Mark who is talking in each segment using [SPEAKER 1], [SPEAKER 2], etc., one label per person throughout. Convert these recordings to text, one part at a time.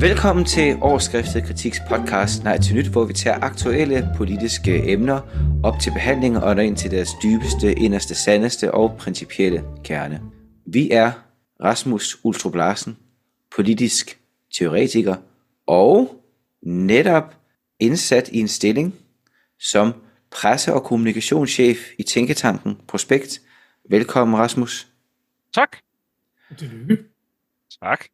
[SPEAKER 1] Velkommen til Overskriftet Kritiks podcast Nej til Nyt, hvor vi tager aktuelle politiske emner op til behandling og når ind til deres dybeste, inderste, sandeste og principielle kerne. Vi er Rasmus Ulstrup Larsen, politisk teoretiker og netop indsat i en stilling som presse- og kommunikationschef i Tænketanken Prospekt. Velkommen Rasmus.
[SPEAKER 2] Tak.
[SPEAKER 3] Tillykke.
[SPEAKER 2] Tak.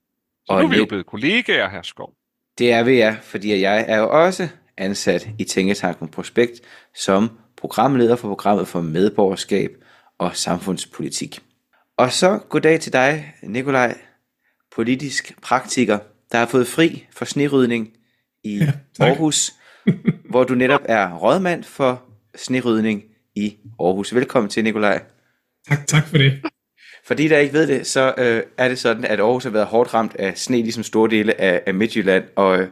[SPEAKER 2] Så
[SPEAKER 1] Og
[SPEAKER 2] nu er vi jo blevet kollegaer her, Skov.
[SPEAKER 1] Det er vi, ja, fordi jeg er jo også ansat i Tænketanken Prospekt som programleder for programmet for medborgerskab og samfundspolitik. Og så goddag til dig, Nikolaj, politisk praktiker, der har fået fri for snerydning i
[SPEAKER 3] Ja,
[SPEAKER 1] ja,
[SPEAKER 3] tak.
[SPEAKER 1] Aarhus, hvor du netop er rådmand for snerydning i Aarhus. Velkommen til, Nikolaj.
[SPEAKER 3] Tak, tak for det.
[SPEAKER 1] Fordi der ikke ved det, så øh, er det sådan, at Aarhus har været hårdt ramt af sne, ligesom store dele af, af Midtjylland, og,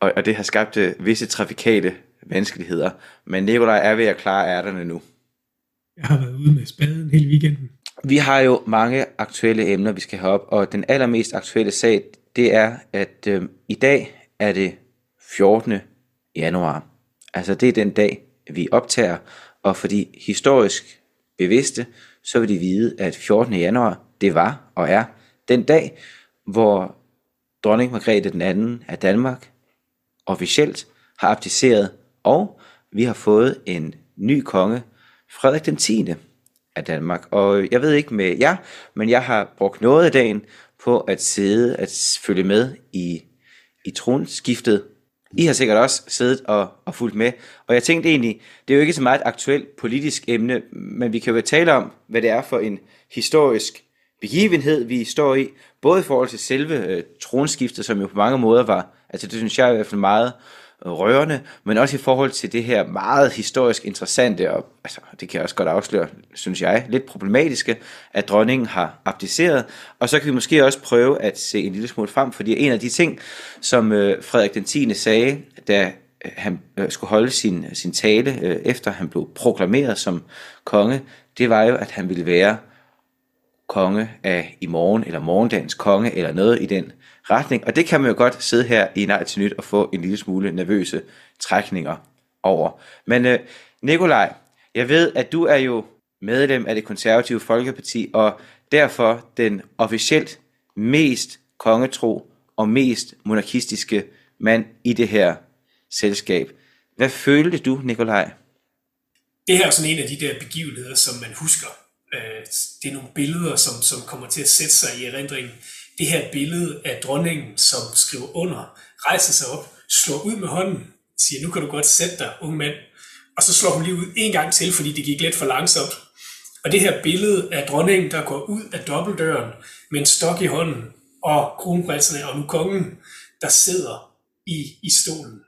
[SPEAKER 1] og, og det har skabt øh, visse trafikale vanskeligheder. Men Nikolaj er ved at klare ærterne nu.
[SPEAKER 3] Jeg har været ude med spaden hele weekenden.
[SPEAKER 1] Vi har jo mange aktuelle emner, vi skal have op, og den allermest aktuelle sag, det er, at øh, i dag er det 14. januar. Altså det er den dag, vi optager, og fordi historisk bevidste, så vil de vide, at 14. januar, det var og er den dag, hvor dronning Margrethe den anden af Danmark officielt har abdiceret, og vi har fået en ny konge, Frederik den 10. af Danmark. Og jeg ved ikke med jer, men jeg har brugt noget af dagen på at sidde at følge med i, i tronskiftet. I har sikkert også siddet og, og fulgt med. Og jeg tænkte egentlig, det er jo ikke så meget et aktuelt politisk emne, men vi kan jo tale om, hvad det er for en historisk begivenhed, vi står i. Både i forhold til selve øh, tronskiftet, som jo på mange måder var, altså det synes jeg i hvert fald meget rørende, men også i forhold til det her meget historisk interessante, og altså, det kan jeg også godt afsløre, synes jeg, lidt problematiske, at dronningen har abdiceret. Og så kan vi måske også prøve at se en lille smule frem, fordi en af de ting, som øh, Frederik den 10. sagde, da øh, han øh, skulle holde sin, sin tale, øh, efter han blev proklameret som konge, det var jo, at han ville være konge af i morgen, eller morgendagens konge, eller noget i den retning. Og det kan man jo godt sidde her i Nej til Nyt og få en lille smule nervøse trækninger over. Men øh, Nikolaj, jeg ved, at du er jo medlem af det konservative Folkeparti, og derfor den officielt mest kongetro og mest monarkistiske mand i det her selskab. Hvad følte du, Nikolaj?
[SPEAKER 4] det her er sådan en af de der begivenheder, som man husker. Øh, Det er nogle billeder, som, som kommer til at sætte sig i erindringen. Det her billede af dronningen, som skriver under, rejser sig op, slår ud med hånden, siger, nu kan du godt sætte dig, unge mand. Og så slår hun lige ud en gang til, fordi det gik lidt for langsomt. Og det her billede af dronningen, der går ud af dobbeltdøren med en stok i hånden, og kronprinserne og nu kongen, der sidder i, i stolen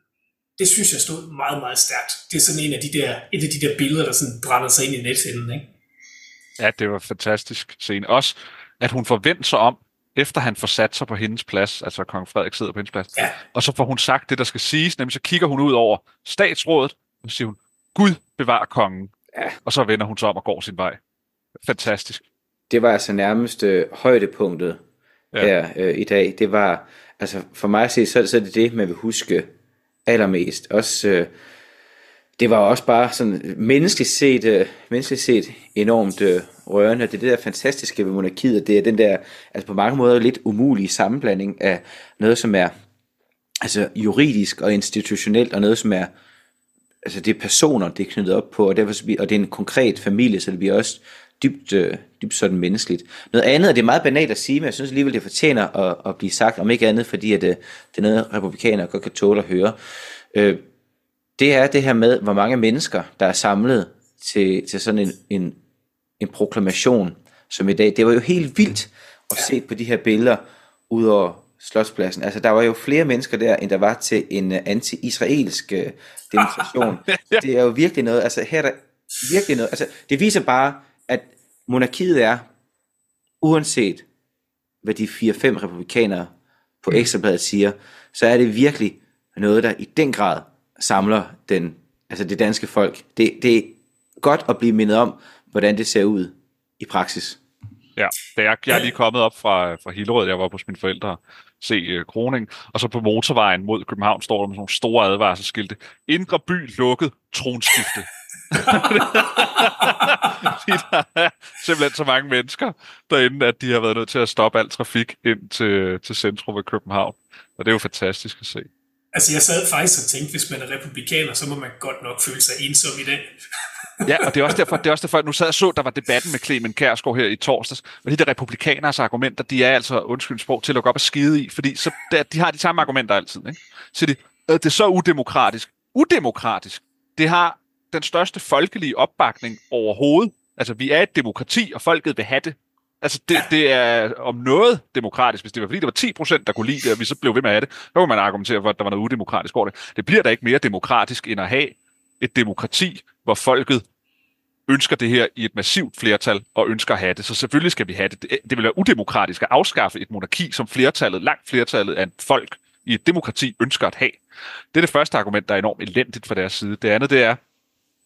[SPEAKER 4] det synes jeg stod meget, meget stærkt. Det er sådan en af de der, et af de der billeder, der sådan brænder sig ind i nethinden, ikke?
[SPEAKER 2] Ja, det var fantastisk scene. Også, at hun forventer sig om, efter han får sat sig på hendes plads, altså kong Frederik sidder på hendes plads,
[SPEAKER 4] Ja.
[SPEAKER 2] og så får hun sagt det, der skal siges, nemlig så kigger hun ud over statsrådet, og siger hun, Gud bevar kongen.
[SPEAKER 1] Ja.
[SPEAKER 2] Og så vender hun sig om og går sin vej. Fantastisk.
[SPEAKER 1] det var altså nærmest øh, højdepunktet
[SPEAKER 2] ja.
[SPEAKER 1] her øh, i dag. Det var, altså for mig at se, så, så er det det, man vil huske allermest. Også, øh, det var også bare sådan øh, menneskeligt set, øh, menneskeligt set enormt øh, rørende. Det er det der fantastiske ved monarkiet, det er den der, altså på mange måder lidt umulige sammenblanding af noget, som er altså juridisk og institutionelt, og noget, som er altså det er personer, det er knyttet op på, og, derfor, og det er en konkret familie, så det bliver også dybt, øh, dybt sådan menneskeligt. Noget andet, og det er meget banalt at sige, men jeg synes alligevel, det fortjener at, at blive sagt, om ikke andet, fordi at, øh, det er noget, republikanere godt kan tåle at høre. Øh, det er det her med, hvor mange mennesker, der er samlet til, til sådan en, en, en proklamation, som i dag. Det var jo helt vildt at se på de her billeder ud over Slotspladsen. Altså, der var jo flere mennesker der, end der var til en uh, anti-israelsk uh, demonstration. det er jo virkelig noget, altså her er der virkelig noget, altså det viser bare, at monarkiet er, uanset hvad de 4-5 republikanere på Ekstrabladet siger, så er det virkelig noget, der i den grad samler den, altså det danske folk. Det, det er godt at blive mindet om, hvordan det ser ud i praksis.
[SPEAKER 2] Ja, da jeg, jeg er lige kommet op fra, fra Hillerød, jeg var hos mine forældre se uh, øh, kroning, og så på motorvejen mod København står der med sådan nogle store advarselsskilte. Indre by lukket, tronskifte. Fordi der er simpelthen så mange mennesker derinde, at de har været nødt til at stoppe al trafik ind til, til centrum af København. Og det er jo fantastisk at se.
[SPEAKER 4] Altså, jeg sad faktisk og tænkte, hvis man er republikaner, så må man godt nok føle sig ensom i den.
[SPEAKER 2] ja, og det er også derfor, det er også derfor, at nu sad jeg så, der var debatten med Clemen Kærsgaard her i torsdags, og de der republikaners argumenter, de er altså, undskyld sprog, til at lukke op og skide i, fordi så, der, de har de samme argumenter altid. Ikke? Så de, øh, det er så udemokratisk. Udemokratisk. Det har den største folkelige opbakning overhovedet. Altså, vi er et demokrati, og folket vil have det. Altså, det, det er om noget demokratisk. Hvis det var fordi, der var 10 procent, der kunne lide det, og vi så blev ved med at have det, så kunne man argumentere for, at der var noget udemokratisk over det. Det bliver da ikke mere demokratisk, end at have et demokrati, hvor folket ønsker det her i et massivt flertal og ønsker at have det. Så selvfølgelig skal vi have det. Det, det vil være udemokratisk at afskaffe et monarki, som flertallet, langt flertallet af folk i et demokrati ønsker at have. Det er det første argument, der er enormt elendigt fra deres side. Det andet, det er,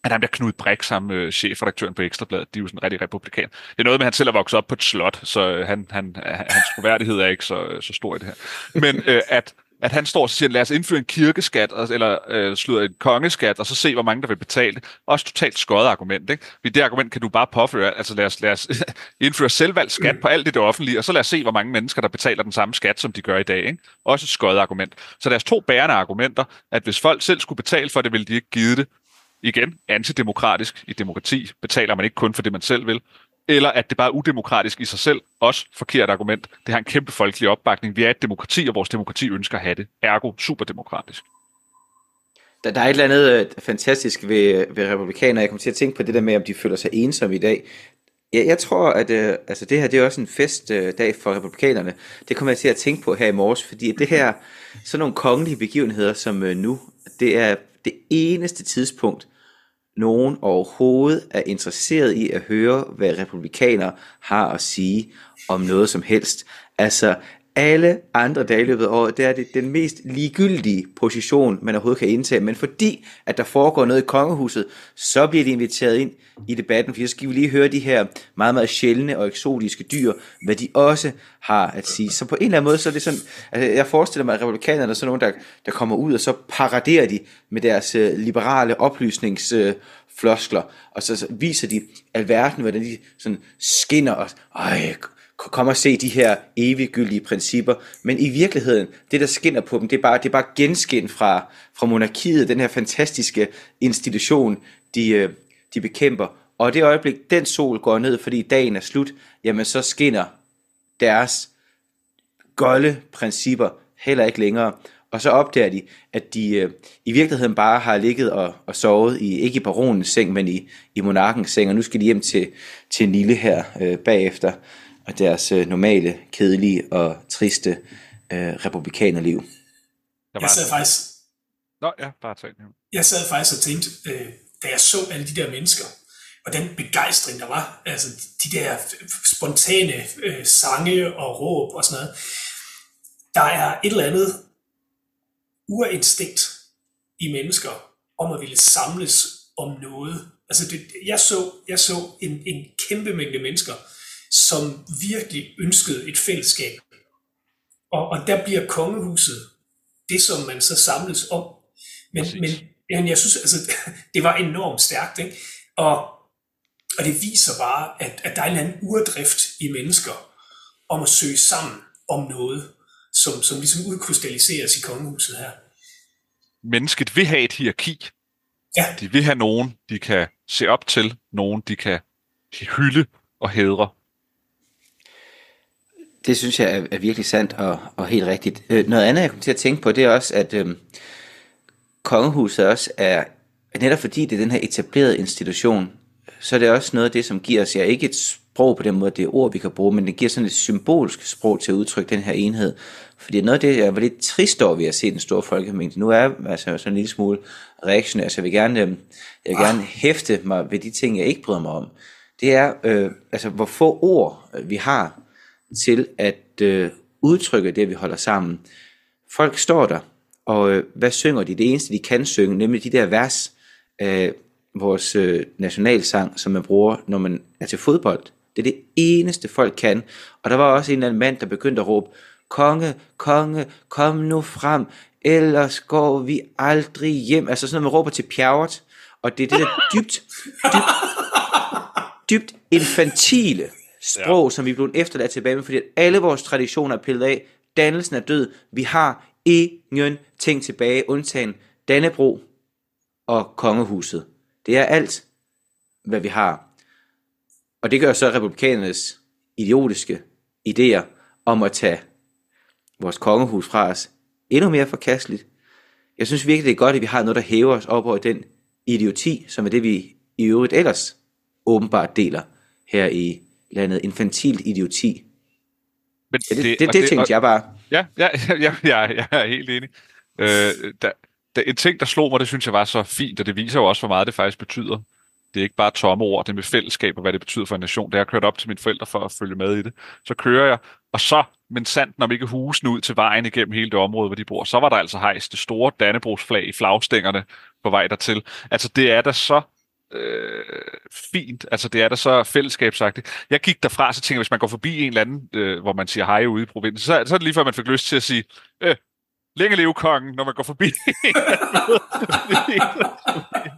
[SPEAKER 2] at han bliver Knud Brix, ham øh, chefredaktøren på Ekstrabladet. De er jo sådan rigtig republikan. Det er noget med, at han selv er vokset op på et slot, så øh, han, han, øh, hans troværdighed er ikke så, øh, så stor i det her. Men øh, at, at han står og siger, lad os indføre en kirkeskat, eller øh, slutter en kongeskat, og så se, hvor mange der vil betale. Også totalt skøjet argument, ikke? Fordi det argument kan du bare påføre. Altså lad os, lad os indføre selvvalgt skat på alt det, det offentlige, og så lad os se, hvor mange mennesker, der betaler den samme skat, som de gør i dag. Ikke? Også et skøjet argument. Så deres to bærende argumenter, at hvis folk selv skulle betale for det, ville de ikke give det igen, antidemokratisk. I demokrati betaler man ikke kun for det, man selv vil. Eller at det bare er udemokratisk i sig selv. Også forkert argument. Det har en kæmpe folkelig opbakning. Vi er et demokrati, og vores demokrati ønsker at have det. Ergo superdemokratisk.
[SPEAKER 1] Der, der er et eller andet øh, fantastisk ved, øh, ved republikanere. Jeg kommer til at tænke på det der med, om de føler sig ensomme i dag. Jeg, jeg tror, at øh, altså det her det er også en festdag øh, for republikanerne. Det kommer jeg til at tænke på her i morges, fordi det her, sådan nogle kongelige begivenheder som øh, nu, det er det eneste tidspunkt, nogen overhovedet er interesseret i at høre, hvad republikanere har at sige om noget som helst. Altså, alle andre dage i løbet af året, det er det den mest ligegyldige position, man overhovedet kan indtage. Men fordi, at der foregår noget i kongehuset, så bliver de inviteret ind i debatten, for så skal vi lige høre de her meget, meget sjældne og eksotiske dyr, hvad de også har at sige. Så på en eller anden måde, så er det sådan, altså jeg forestiller mig, at republikanerne er sådan nogen, der, der kommer ud, og så paraderer de med deres øh, liberale oplysnings... Floskler, og så, så viser de alverden, hvordan de sådan skinner og, ej, kom og se de her eviggyldige principper, men i virkeligheden, det der skinner på dem, det er bare, det er bare genskin fra, fra monarkiet, den her fantastiske institution, de, øh, de bekæmper. Og det øjeblik, den sol går ned, fordi dagen er slut, jamen så skinner deres golde principper heller ikke længere. Og så opdager de, at de øh, i virkeligheden bare har ligget og, og sovet, i, ikke i baronens seng, men i, i monarkens seng, og nu skal de hjem til, til Nille her øh, bagefter og deres øh, normale, kedelige og triste øh, republikanerliv.
[SPEAKER 4] Jeg sad faktisk...
[SPEAKER 2] Nå, ja, bare tag
[SPEAKER 4] Jeg sad faktisk og tænkte, øh, da jeg så alle de der mennesker, og den begejstring, der var, altså de der spontane øh, sange og råb og sådan noget, der er et eller andet urinstinkt i mennesker om at ville samles om noget. Altså det, jeg så, jeg så en, en kæmpe mængde mennesker, som virkelig ønskede et fællesskab. Og, og der bliver kongehuset det, som man så samles om. Men, men, men jeg synes, altså, det var enormt stærkt. Ikke? Og, og det viser bare, at, at der er en anden urdrift i mennesker om at søge sammen om noget, som, som ligesom udkrystalliseres i kongehuset her.
[SPEAKER 2] Mennesket vil have et hierarki.
[SPEAKER 4] Ja.
[SPEAKER 2] De vil have nogen, de kan se op til, nogen, de kan hylde og hædre.
[SPEAKER 1] Det synes jeg er, er virkelig sandt og, og helt rigtigt. Øh, noget andet, jeg kommer til at tænke på, det er også, at øh, kongehuset også er, netop fordi det er den her etablerede institution, så er det også noget af det, som giver os, ja ikke et sprog på den måde, det er ord, vi kan bruge, men det giver sådan et symbolsk sprog til at udtrykke den her enhed. Fordi noget af det, jeg var lidt trist over ved at se den store folkemængde, nu er altså sådan en lille smule reaktionær, så jeg vil gerne, øh, jeg vil gerne hæfte mig ved de ting, jeg ikke bryder mig om. Det er, øh, altså hvor få ord vi har til at øh, udtrykke det, vi holder sammen. Folk står der, og øh, hvad synger de? Det eneste, de kan synge, nemlig de der vers af vores øh, nationalsang, som man bruger, når man er til fodbold. Det er det eneste folk kan. Og der var også en eller anden mand, der begyndte at råbe, konge, konge, kom nu frem, ellers går vi aldrig hjem. Altså sådan noget, man råber til pjavret. Og det er det der dybt, dybt, dybt infantile sprog, ja. som vi er blevet efterladt tilbage med, fordi at alle vores traditioner er pillet af. Dannelsen er død. Vi har ingen ting tilbage, undtagen Dannebro og kongehuset. Det er alt, hvad vi har. Og det gør så republikanernes idiotiske idéer om at tage vores kongehus fra os endnu mere forkasteligt. Jeg synes virkelig, det er godt, at vi har noget, der hæver os op over den idioti, som er det, vi i øvrigt ellers åbenbart deler her i landet. Infantilt idioti.
[SPEAKER 2] Men
[SPEAKER 1] Ja, det, det, det, det tænkte
[SPEAKER 2] og-
[SPEAKER 1] jeg bare.
[SPEAKER 2] Ja, ja, ja, ja, ja jeg er helt enig. Øh, der, der, en ting, der slog mig, det synes jeg var så fint, og det viser jo også, hvor meget det faktisk betyder. Det er ikke bare tomme ord, det er med fællesskab og hvad det betyder for en nation. Da jeg kørte op til mine forældre for at følge med i det, så kører jeg, og så, men sandt om ikke husene ud til vejen igennem hele det område, hvor de bor, så var der altså hejst det store Dannebrogsflag i flagstængerne på vej dertil. Altså det er da så øh, fint, altså det er da så fællesskabsagtigt. Jeg gik derfra, så tænker jeg, hvis man går forbi en eller anden, øh, hvor man siger hej ude i provinsen, så, så er det lige før, man fik lyst til at sige, øh, længe leve kongen, når man går forbi.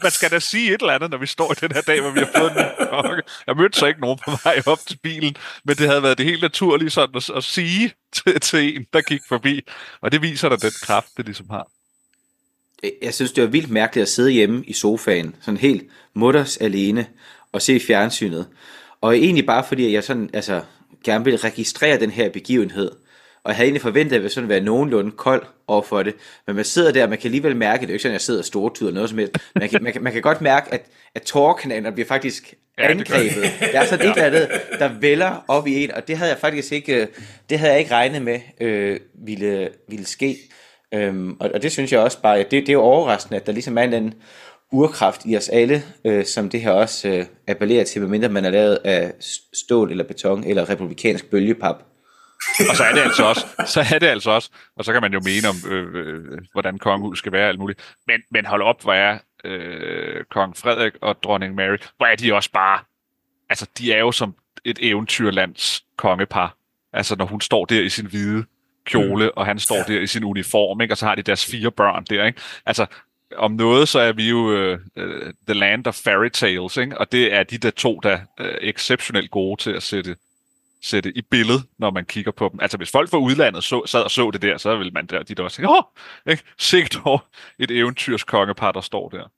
[SPEAKER 2] man skal da sige et eller andet, når vi står i den her dag, hvor vi har fået en konge. Jeg mødte så ikke nogen på vej op til bilen, men det havde været det helt naturlige sådan at, at sige til, til en, der gik forbi. Og det viser da den kraft, det ligesom har.
[SPEAKER 1] Jeg synes, det var vildt mærkeligt at sidde hjemme i sofaen, sådan helt mutters alene, og se fjernsynet. Og egentlig bare fordi, jeg sådan, altså, gerne ville registrere den her begivenhed. Og jeg havde egentlig forventet, at jeg sådan være nogenlunde kold over for det. Men man sidder der, og man kan alligevel mærke, det er ikke sådan, at jeg sidder og stortyder noget som helst. Man kan, man kan, man kan godt mærke, at, at tårerkanalerne bliver faktisk
[SPEAKER 2] Ja,
[SPEAKER 1] angrebet. Der er sådan et eller andet, der vælger op i en, og det havde jeg faktisk ikke, øh, det havde jeg ikke regnet med øh, ville, ville ske. Øhm, og, og det synes jeg også bare, det, det er jo overraskende, at der ligesom er en urkraft i os alle, øh, som det her også øh, appellerer til, medmindre man er lavet af stål eller beton eller republikansk bølgepap.
[SPEAKER 2] Og så er det altså også, så er det altså også, og så kan man jo mene om, øh, øh, hvordan kongehus skal være alt muligt. Men, men hold op, hvor er øh, kong Frederik og dronning Mary, hvor er de også bare, altså de er jo som et eventyrlands kongepar. Altså når hun står der i sin hvide kjole, mm. og han står der i sin uniform, ikke? og så har de deres fire børn der. Ikke? Altså om noget, så er vi jo øh, øh, the land of fairy tales, ikke? og det er de der to, der er exceptionelt gode til at sætte sætte i billede, når man kigger på dem. Altså, hvis folk fra udlandet så, sad og så det der, så ville man der, de der også tænke, åh, ikke? Sigt over et eventyrs kongepar, der står der.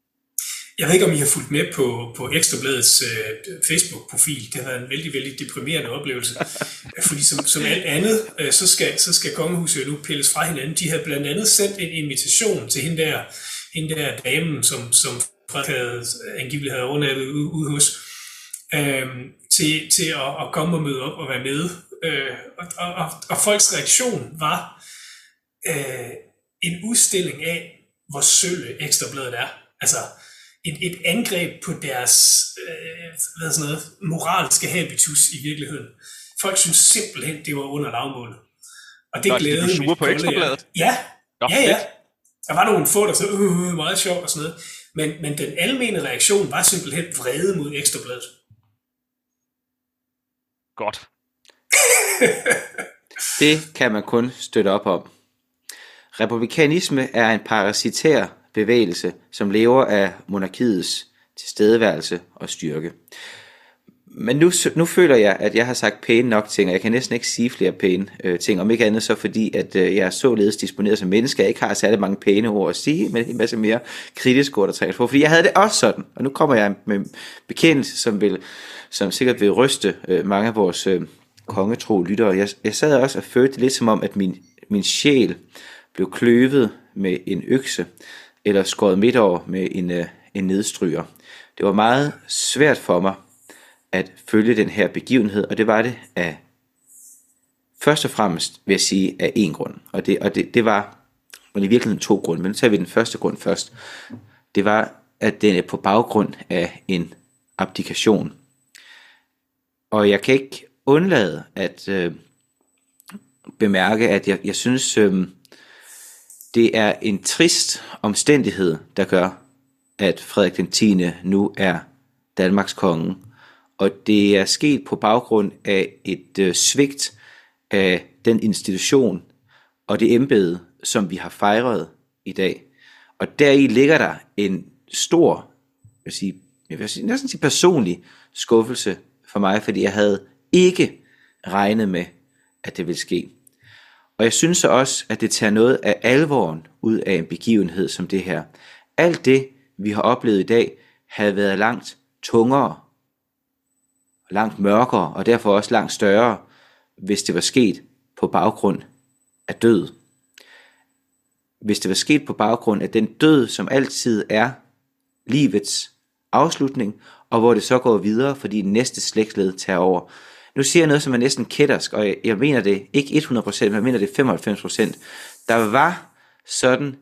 [SPEAKER 4] Jeg ved ikke, om I har fulgt med på, på Ekstrabladets øh, Facebook-profil. Det har været en vældig, vældig deprimerende oplevelse. Fordi som, som alt andet, øh, så, skal, så skal kongehuset jo nu pilles fra hinanden. De havde blandt andet sendt en invitation til hende der, hende der damen, som, som Frederik havde, angiveligt havde overnattet ude, ude hos, øh, til, til at, at komme og møde op og være med. Øh, og, og, og, og folks reaktion var øh, en udstilling af, hvor sølle Ekstrabladet er. Altså, et, et angreb på deres øh, hvad sådan noget, moralske habitus i virkeligheden. Folk synes simpelthen, det var under lavmålet. Og det
[SPEAKER 2] Nå, de
[SPEAKER 4] glædede mit
[SPEAKER 2] på Ekstrabladet?
[SPEAKER 4] Ja,
[SPEAKER 2] Nå,
[SPEAKER 4] ja, ja. Der var nogle få, der så øh, meget sjovt og sådan noget. Men, men den almene reaktion var simpelthen vrede mod Ekstrabladet.
[SPEAKER 2] Godt.
[SPEAKER 1] Det kan man kun støtte op om. Republikanisme er en parasitær bevægelse, som lever af monarkiets tilstedeværelse og styrke. Men nu, nu føler jeg, at jeg har sagt pæne nok ting, og jeg kan næsten ikke sige flere pæne øh, ting, om ikke andet så fordi, at øh, jeg er således disponeret som menneske, jeg ikke har særlig mange pæne ord at sige, men en masse mere kritiske ord, at trække på, fordi jeg havde det også sådan, og nu kommer jeg med en bekendelse, som, vil, som sikkert vil ryste øh, mange af vores øh, kongetro lyttere. Jeg, jeg sad også og følte det lidt som om, at min, min sjæl blev kløvet med en økse, eller skåret midt over med en, øh, en nedstryger. Det var meget svært for mig at følge den her begivenhed, og det var det af først og fremmest vil jeg sige af en grund, og det, og det, det var, og i virkeligheden to grunde, men nu tager vi den første grund først. Det var, at den er på baggrund af en abdikation. Og jeg kan ikke undlade at øh, bemærke, at jeg, jeg synes, øh, det er en trist omstændighed, der gør, at Frederik den 10. nu er Danmarks konge, Og det er sket på baggrund af et øh, svigt af den institution og det embede, som vi har fejret i dag. Og deri ligger der en stor, jeg vil sige, jeg vil sige, næsten sige personlig skuffelse for mig, fordi jeg havde ikke regnet med, at det ville ske. Og jeg synes så også, at det tager noget af alvoren ud af en begivenhed som det her. Alt det, vi har oplevet i dag, havde været langt tungere, langt mørkere, og derfor også langt større, hvis det var sket på baggrund af død. Hvis det var sket på baggrund af den død, som altid er livets afslutning, og hvor det så går videre, fordi næste slægtsled tager over. Nu siger jeg noget, som er næsten kættersk, og jeg, jeg mener det ikke 100%, men jeg mener det 95%. Der var sådan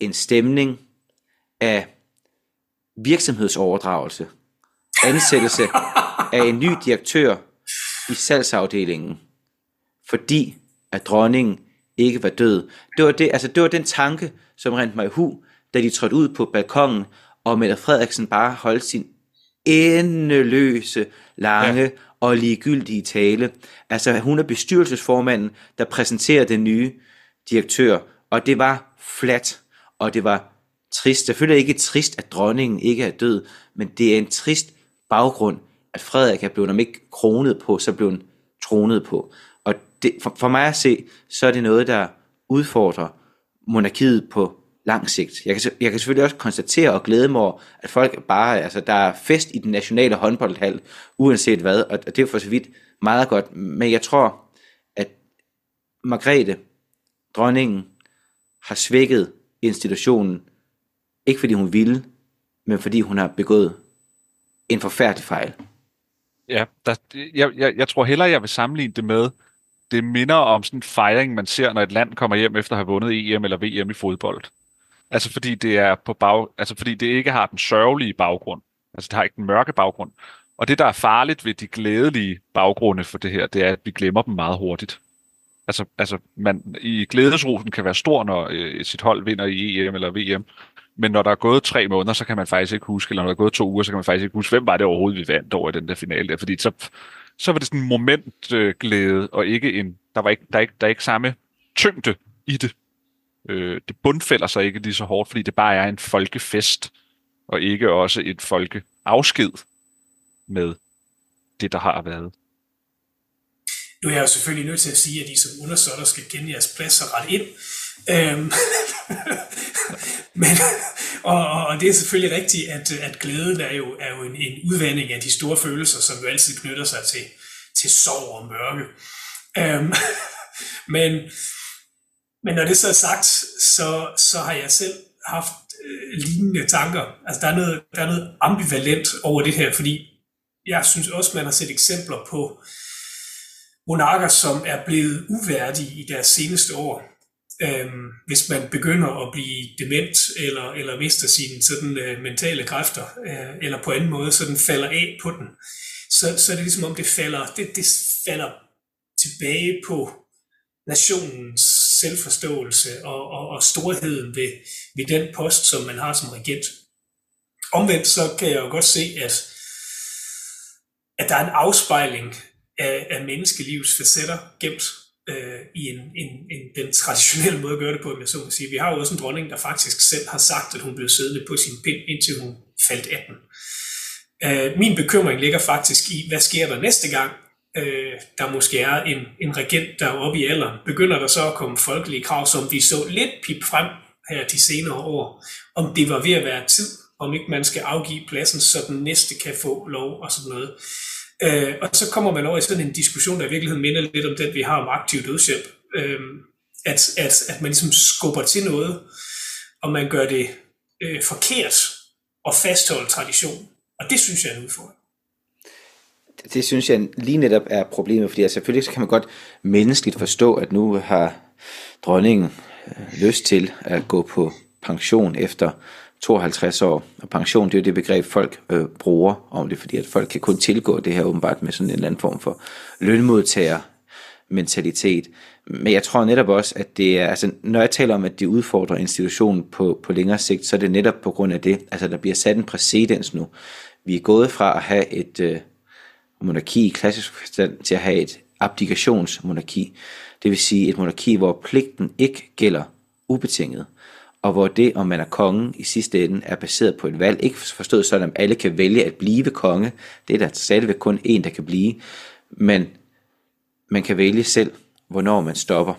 [SPEAKER 1] en stemning af virksomhedsoverdragelse, ansættelse af en ny direktør i salgsafdelingen, fordi at dronningen ikke var død. Det var, det, altså det var den tanke, som rent mig i hu, da de trådte ud på balkongen, og Mette Frederiksen bare holdt sin endeløse, lange ja og ligegyldige tale. Altså hun er bestyrelsesformanden, der præsenterer den nye direktør, og det var flat, og det var trist. Selvfølgelig ikke trist, at dronningen ikke er død, men det er en trist baggrund, at Frederik er blevet, om ikke kronet på, så blev han tronet på. Og det, for, for mig at se, så er det noget, der udfordrer monarkiet på lang sigt. Jeg kan, jeg kan selvfølgelig også konstatere og glæde mig over, at folk bare, altså der er fest i den nationale håndboldhal, uanset hvad, og det er for så vidt meget godt, men jeg tror, at Margrethe, dronningen, har svækket institutionen, ikke fordi hun ville, men fordi hun har begået en forfærdelig fejl.
[SPEAKER 2] Ja, der, jeg, jeg, jeg tror hellere, jeg vil sammenligne det med, det minder om sådan en fejring, man ser, når et land kommer hjem efter at have vundet EM eller VM i fodbold. Altså fordi det er på bag, altså fordi det ikke har den sørgelige baggrund. Altså det har ikke den mørke baggrund. Og det, der er farligt ved de glædelige baggrunde for det her, det er, at vi glemmer dem meget hurtigt. Altså, altså man, i glædesrosen kan være stor, når øh, sit hold vinder i EM eller VM, men når der er gået tre måneder, så kan man faktisk ikke huske, eller når der er gået to uger, så kan man faktisk ikke huske, hvem var det overhovedet, vi vandt over i den der finale der, fordi så, så var det sådan en momentglæde, øh, og ikke en, der var ikke, der er ikke, der er ikke samme tyngde i det. Øh, det bundfælder sig ikke lige så hårdt, fordi det bare er en folkefest, og ikke også et folkeafsked med det, der har været.
[SPEAKER 4] Nu er jeg jo selvfølgelig nødt til at sige, at I som undersøger skal kende jeres plads og ret ind. Øhm, men, og, og det er selvfølgelig rigtigt, at, at glæden er jo, er jo en, en udvandring af de store følelser, som jo altid knytter sig til, til sorg og mørke. Øhm, men, men når det så er sagt, så, så har jeg selv haft øh, lignende tanker. Altså der er, noget, der er noget ambivalent over det her, fordi jeg synes også, man har set eksempler på monarker, som er blevet uværdige i deres seneste år øhm, hvis man begynder at blive dement, eller, eller mister sine sådan, øh, mentale kræfter, øh, eller på anden måde sådan falder af på den, så, så er det ligesom om det falder, det, det falder tilbage på nationens selvforståelse og, og, og storheden ved, ved den post, som man har som regent. Omvendt så kan jeg jo godt se, at, at der er en afspejling af, af menneskelivets facetter gemt øh, i en, en, en, den traditionelle måde at gøre det på, jeg så må sige. Vi har jo også en dronning, der faktisk selv har sagt, at hun blev siddende på sin pind, indtil hun faldt af den. Øh, min bekymring ligger faktisk i, hvad sker der næste gang, øh, der måske er en, en regent, der er oppe i alderen. Begynder der så at komme folkelige krav, som vi så lidt pip frem her de senere år, om det var ved at være tid, om ikke man skal afgive pladsen, så den næste kan få lov og sådan noget. Øh, og så kommer man over i sådan en diskussion, der i virkeligheden minder lidt om den, vi har om aktiv dødshjælp. Øh, at, at, at man ligesom skubber til noget, og man gør det øh, forkert og fastholde tradition. Og det synes jeg er en udfordring.
[SPEAKER 1] Det synes jeg lige netop er problemet, fordi altså, selvfølgelig kan man godt menneskeligt forstå, at nu har dronningen øh, lyst til at gå på pension efter 52 år, og pension, det er jo det begreb, folk øh, bruger om det, fordi at folk kan kun tilgå det her åbenbart med sådan en eller anden form for lønmodtager mentalitet. Men jeg tror netop også, at det er, altså når jeg taler om, at det udfordrer institutionen på, på længere sigt, så er det netop på grund af det, altså der bliver sat en præcedens nu. Vi er gået fra at have et, øh, monarki i klassisk forstand til at have et abdikationsmonarki. Det vil sige et monarki, hvor pligten ikke gælder ubetinget, og hvor det, om man er konge i sidste ende, er baseret på et valg. Ikke forstået sådan, at alle kan vælge at blive konge. Det er der stadigvæk kun en, der kan blive. Men man kan vælge selv, hvornår man stopper.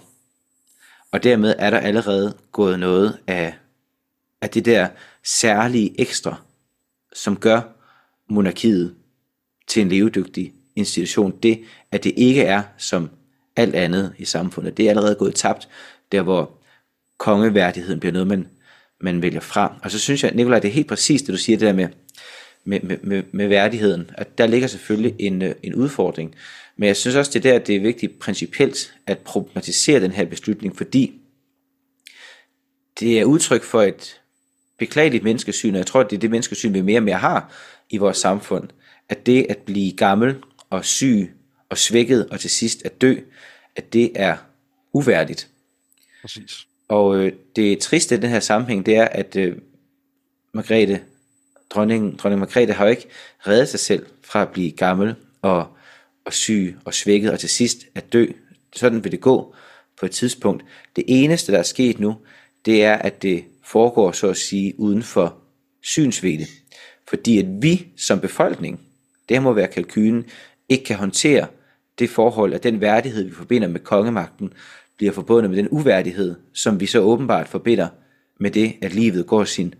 [SPEAKER 1] Og dermed er der allerede gået noget af, af det der særlige ekstra, som gør monarkiet til en levedygtig institution. Det, at det ikke er som alt andet i samfundet. Det er allerede gået tabt, der hvor kongeværdigheden bliver noget, man, man vælger fra. Og så synes jeg, Nikolaj, det er helt præcis det, du siger, det der med, med, med, med, med værdigheden. At der ligger selvfølgelig en, øh, en udfordring. Men jeg synes også, det er der, det er vigtigt principielt at problematisere den her beslutning, fordi det er udtryk for et beklageligt menneskesyn, og jeg tror, det er det menneskesyn, vi mere og mere har i vores samfund, at det at blive gammel og syg og svækket og til sidst at dø, at det er uværdigt.
[SPEAKER 2] Præcis.
[SPEAKER 1] Og øh, det triste i den her sammenhæng, det er, at øh, Margrethe, dronning, dronning Margrethe har jo ikke reddet sig selv fra at blive gammel og, og syg og svækket og til sidst at dø. Sådan vil det gå på et tidspunkt. Det eneste, der er sket nu, det er, at det foregår, så at sige, uden for synsvede. Fordi at vi som befolkning, det her må være kalkylen, ikke kan håndtere det forhold, at den værdighed, vi forbinder med kongemagten, bliver forbundet med den uværdighed, som vi så åbenbart forbinder med det, at livet går sin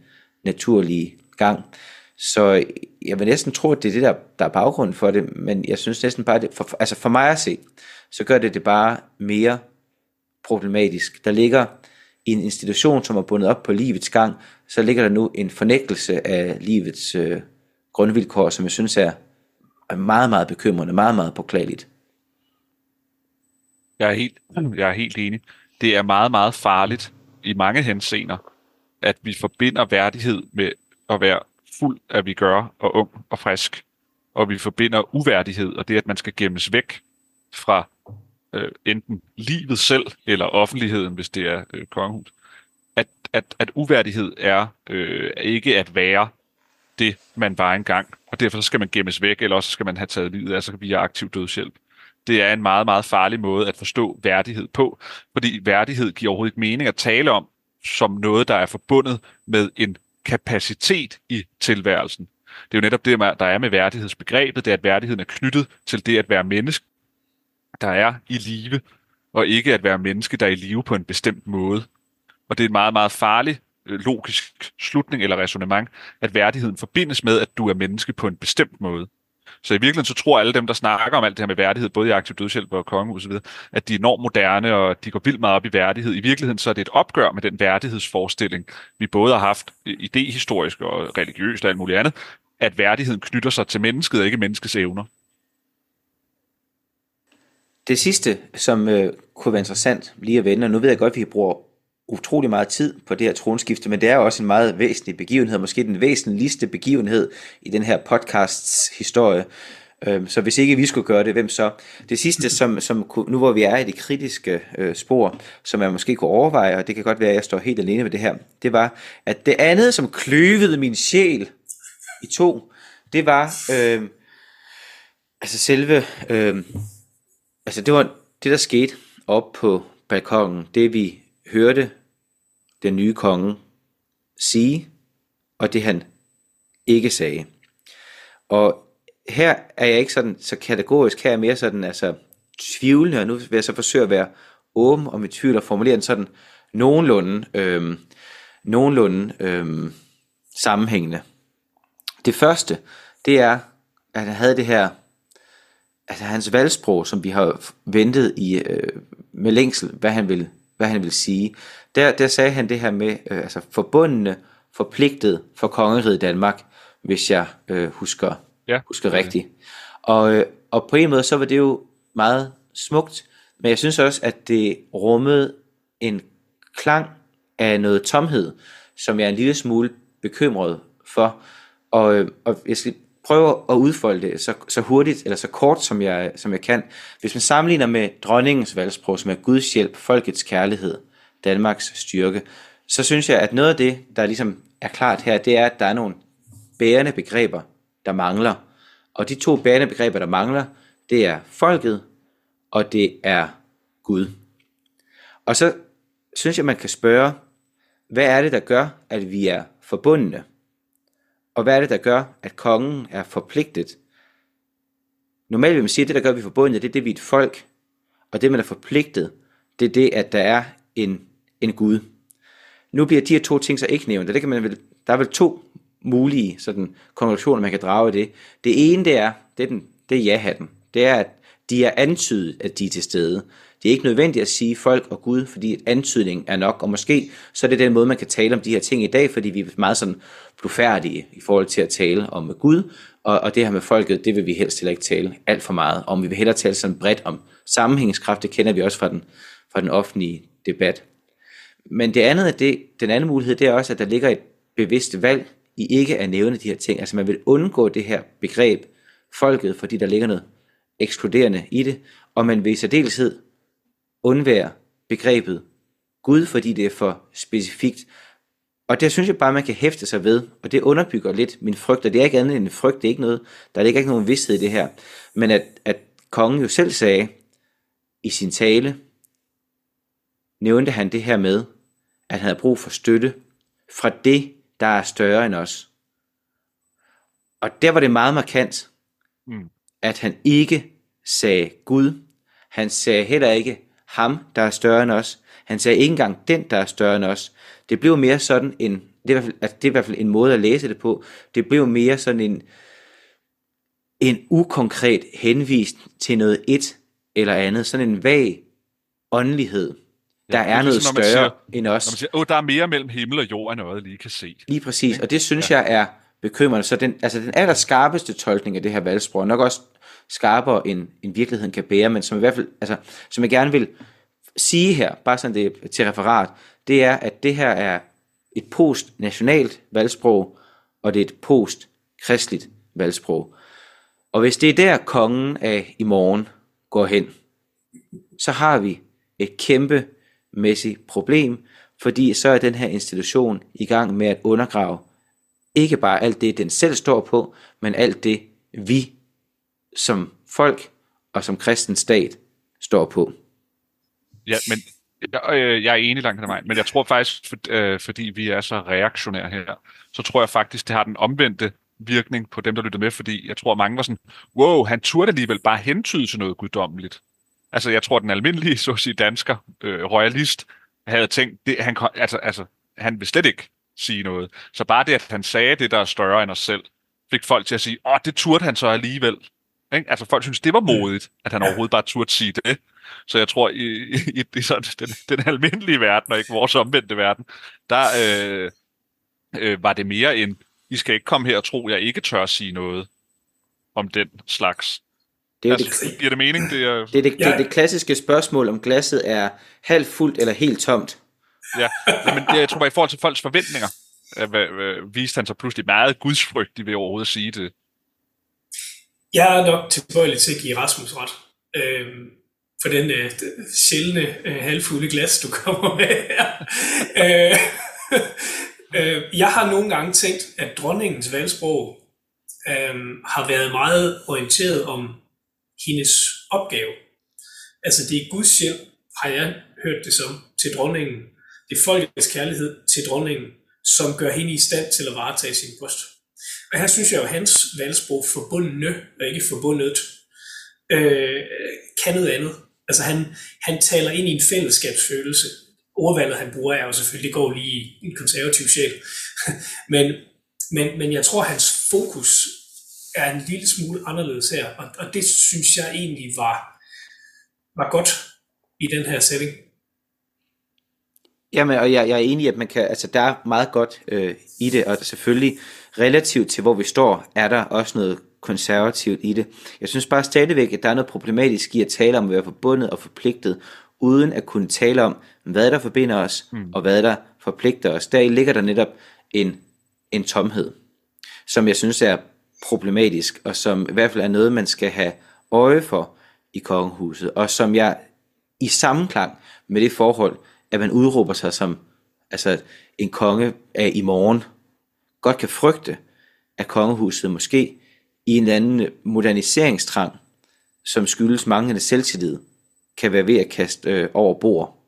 [SPEAKER 1] naturlige gang. Så jeg vil næsten tro, at det er det, der, der er baggrund for det, men jeg synes næsten bare, det, for, altså for mig at se, så gør det det bare mere problematisk. Der ligger i en institution, som er bundet op på livets gang, så ligger der nu en fornægtelse af livets øh, grundvilkår, som jeg synes er, er meget, meget bekymrende, meget, meget påklageligt.
[SPEAKER 2] Jeg er, helt, jeg er helt enig. Det er meget, meget farligt i mange henseender, at vi forbinder værdighed med at være fuld af vi gør og ung og frisk. Og vi forbinder uværdighed og det, at man skal gemmes væk fra øh, enten livet selv eller offentligheden, hvis det er øh, kongehus. At, at, at uværdighed er øh, ikke at være det, man var engang, og derfor skal man gemmes væk, eller også skal man have taget livet af sig via aktiv dødshjælp det er en meget, meget farlig måde at forstå værdighed på, fordi værdighed giver overhovedet ikke mening at tale om som noget, der er forbundet med en kapacitet i tilværelsen. Det er jo netop det, der er med værdighedsbegrebet, det er, at værdigheden er knyttet til det at være menneske, der er i live, og ikke at være menneske, der er i live på en bestemt måde. Og det er en meget, meget farlig logisk slutning eller resonemang, at værdigheden forbindes med, at du er menneske på en bestemt måde. Så i virkeligheden så tror alle dem, der snakker om alt det her med værdighed, både i aktiv dødshjælp og kongehus osv., at de er enormt moderne, og de går vildt meget op i værdighed. I virkeligheden så er det et opgør med den værdighedsforestilling, vi både har haft idehistorisk og religiøst og alt muligt andet, at værdigheden knytter sig til mennesket og ikke menneskets evner.
[SPEAKER 1] Det sidste, som øh, kunne være interessant lige at vende, og nu ved jeg godt, at vi bruger utrolig meget tid på det her tronskifte, men det er også en meget væsentlig begivenhed, måske den væsentligste begivenhed i den her podcasts historie. Øhm, så hvis ikke vi skulle gøre det, hvem så? Det sidste, som, som nu hvor vi er i det kritiske øh, spor, som jeg måske kunne overveje, og det kan godt være, at jeg står helt alene med det her, det var, at det andet, som kløvede min sjæl i to, det var øh, altså selve, øh, altså det var det, der skete op på balkongen, det vi hørte den nye konge sige, og det han ikke sagde. Og her er jeg ikke sådan så kategorisk, her er jeg mere sådan, altså tvivlende, og nu vil jeg så forsøge at være åben om mit tvivl og formulere den sådan nogenlunde, øhm, nogenlunde øhm, sammenhængende. Det første, det er, at han havde det her, altså hans valgsprog, som vi har ventet i øh, med længsel, hvad han ville hvad han vil sige. Der, der sagde han det her med øh, altså forbundne, forpligtet for kongeriget Danmark, hvis jeg øh, husker, ja. husker rigtigt. Og, øh, og på en måde, så var det jo meget smukt, men jeg synes også, at det rummede en klang af noget tomhed, som jeg er en lille smule bekymret for. Og, øh, og jeg skal prøve at udfolde det så, så hurtigt eller så kort som jeg, som jeg kan. Hvis man sammenligner med dronningens valgsprog, som er Guds hjælp, folkets kærlighed, Danmarks styrke, så synes jeg, at noget af det, der ligesom er klart her, det er, at der er nogle bærende begreber, der mangler. Og de to bærende begreber, der mangler, det er folket, og det er Gud. Og så synes jeg, man kan spørge, hvad er det, der gør, at vi er forbundne? Og hvad er det, der gør, at kongen er forpligtet? Normalt vil man sige, at det, der gør, at vi er forbundet, det er det, vi er et folk. Og det, man er forpligtet, det er det, at der er en, en Gud. Nu bliver de her to ting så ikke nævnt, og det kan man vel, der er vel to mulige sådan, konklusioner, man kan drage af det. Det ene, det er, det er, den, det er ja-hatten. Det er, at de er antydet, at de er til stede. Det er ikke nødvendigt at sige folk og Gud, fordi antydning er nok, og måske så er det den måde, man kan tale om de her ting i dag, fordi vi er meget sådan blufærdige i forhold til at tale om Gud, og, og det her med folket, det vil vi helst heller ikke tale alt for meget om. Vi vil hellere tale sådan bredt om sammenhængskraft, det kender vi også fra den, fra den offentlige debat. Men det andet er det, den anden mulighed, det er også, at der ligger et bevidst valg i ikke at nævne de her ting. Altså man vil undgå det her begreb, folket, fordi der ligger noget ekskluderende i det, og man vil i særdeleshed undvære begrebet Gud, fordi det er for specifikt. Og det synes jeg bare, man kan hæfte sig ved, og det underbygger lidt min frygt, og det er ikke andet end en frygt, det er ikke noget, der ligger ikke nogen vidsthed i det her, men at, at kongen jo selv sagde i sin tale, nævnte han det her med, at han havde brug for støtte fra det, der er større end os. Og der var det meget markant, mm. at han ikke sagde Gud. Han sagde heller ikke ham, der er større end os. Han sagde ikke engang den, der er større end os. Det blev mere sådan en, det er, i hvert fald, altså det er i hvert fald en måde at læse det på, det blev mere sådan en, en ukonkret henvist til noget et eller andet, sådan en vag åndelighed. Der ja, er, er noget ligesom, større siger, end os.
[SPEAKER 2] Når man siger, åh, der er mere mellem himmel og jord, end noget lige kan se.
[SPEAKER 1] Lige præcis, og det synes ja. jeg er bekymrende. Så den, altså den allerskarpeste tolkning af det her valgsprog, nok også skarpere end, end virkeligheden kan bære, men som i hvert fald, altså, som jeg gerne vil sige her, bare sådan det til referat, det er, at det her er et postnationalt valgsprog, og det er et postkristligt valgsprog. Og hvis det er der kongen af i morgen går hen, så har vi et kæmpe mæssigt problem, fordi så er den her institution i gang med at undergrave ikke bare alt det, den selv står på, men alt det, vi som folk og som kristen stat står på.
[SPEAKER 2] Ja, men jeg, øh, jeg er enig langt af mig, men jeg tror faktisk, for, øh, fordi vi er så reaktionære her, så tror jeg faktisk, det har den omvendte virkning på dem, der lytter med, fordi jeg tror, mange var sådan, wow, han turde alligevel bare hentyde til noget guddommeligt. Altså, jeg tror, den almindelige, så at sige, dansker, øh, royalist, havde tænkt, det, han, altså, altså, han vil slet ikke sige noget. Så bare det, at han sagde det, der er større end os selv, fik folk til at sige, åh, det turde han så alligevel. Ikke? Altså folk synes, det var modigt, at han overhovedet bare turde sige det. Så jeg tror, i, i, i sådan, den, den almindelige verden, og ikke vores omvendte verden, der øh, øh, var det mere end, I skal ikke komme her og tro, jeg ikke tør at sige noget om den slags. Det er altså, det, giver det mening? Det er,
[SPEAKER 1] det, er det, det, er det klassiske spørgsmål, om glasset er halvt fuldt eller helt tomt.
[SPEAKER 2] Ja, men det, jeg tror bare, i forhold til folks forventninger, øh, viste han sig pludselig meget gudsfrygtig ved overhovedet at sige det.
[SPEAKER 4] Jeg er nok tilbøjelig til at give Rasmus ret. Øh, for den øh, sjældne øh, halvfulde glas, du kommer med her. øh, øh, jeg har nogle gange tænkt, at dronningens valgsprog øh, har været meget orienteret om hendes opgave. Altså det er Guds hjælp, har jeg hørt det som, til dronningen. Det er folkets kærlighed til dronningen, som gør hende i stand til at varetage sin post. Men her synes jeg jo, at hans valgsprog, forbundne og ikke forbundet, øh, kan noget andet. Altså han, han taler ind i en fællesskabsfølelse. Ordvalget, han bruger, er jo selvfølgelig går lige i en konservativ sjæl. men, men, men jeg tror, at hans fokus er en lille smule anderledes her, og, og det synes jeg egentlig var, var godt i den her setting.
[SPEAKER 1] Jamen, og jeg, jeg er enig i, at man kan, altså, der er meget godt øh, i det, og selvfølgelig relativt til, hvor vi står, er der også noget konservativt i det. Jeg synes bare stadigvæk, at der er noget problematisk i at tale om at være forbundet og forpligtet, uden at kunne tale om, hvad der forbinder os, mm. og hvad der forpligter os. Der ligger der netop en, en tomhed, som jeg synes er problematisk, og som i hvert fald er noget, man skal have øje for i kongehuset, og som jeg i sammenklang med det forhold, at man udråber sig som altså en konge af i morgen, godt kan frygte, at kongehuset måske i en eller anden moderniseringstrang, som skyldes manglende selvtillid, kan være ved at kaste øh, over bord.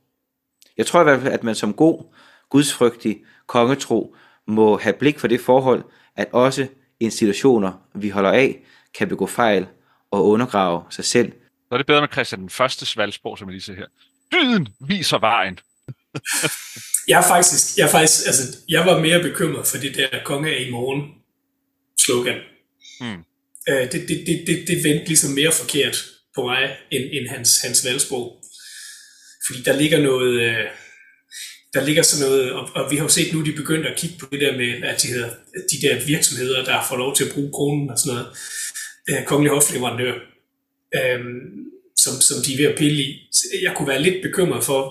[SPEAKER 1] Jeg tror i hvert fald, at man som god, gudsfrygtig kongetro må have blik for det forhold, at også institutioner, vi holder af, kan begå fejl og undergrave sig selv.
[SPEAKER 2] Så er det bedre med Christian den første valgsprog, som jeg lige ser her. Dyden viser vejen.
[SPEAKER 4] Jeg er faktisk, jeg er faktisk, altså, jeg var mere bekymret for det der konge af i morgen slogan.
[SPEAKER 2] Hmm.
[SPEAKER 4] Øh, det, det, det, det, det vendte ligesom mere forkert på mig, end, end hans, hans valgsprog. Fordi der ligger noget, øh, der ligger sådan noget, og, og vi har jo set nu, de begyndte at kigge på det der med, at de, hedder, de der virksomheder, der får lov til at bruge kronen og sådan noget, øh, kongelig hofleverandør, øh, som, som de er ved at pille i. Så Jeg kunne være lidt bekymret for,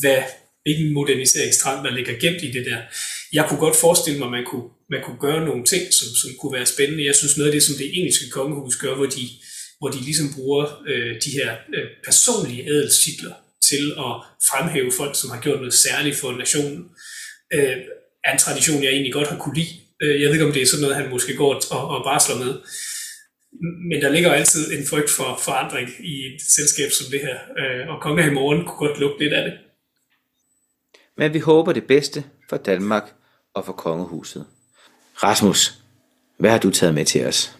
[SPEAKER 4] hvad, hvilken moderniseringstrang, der ligger gemt i det der. Jeg kunne godt forestille mig, at man kunne, man kunne gøre nogle ting, som, som kunne være spændende. Jeg synes noget af det, som det engelske kongehus gør, hvor de, hvor de ligesom bruger øh, de her øh, personlige adelstitler til at fremhæve folk, som har gjort noget særligt for nationen, øh, er en tradition, jeg egentlig godt har kunne lide. Øh, jeg ved ikke, om det er sådan noget, han måske går og, og barsler med. Men der ligger altid en frygt for forandring i et selskab som det her. Øh, og Kongen i morgen kunne godt lugte lidt af det.
[SPEAKER 1] Men vi håber det bedste for Danmark og for kongehuset. Rasmus, hvad har du taget med til os?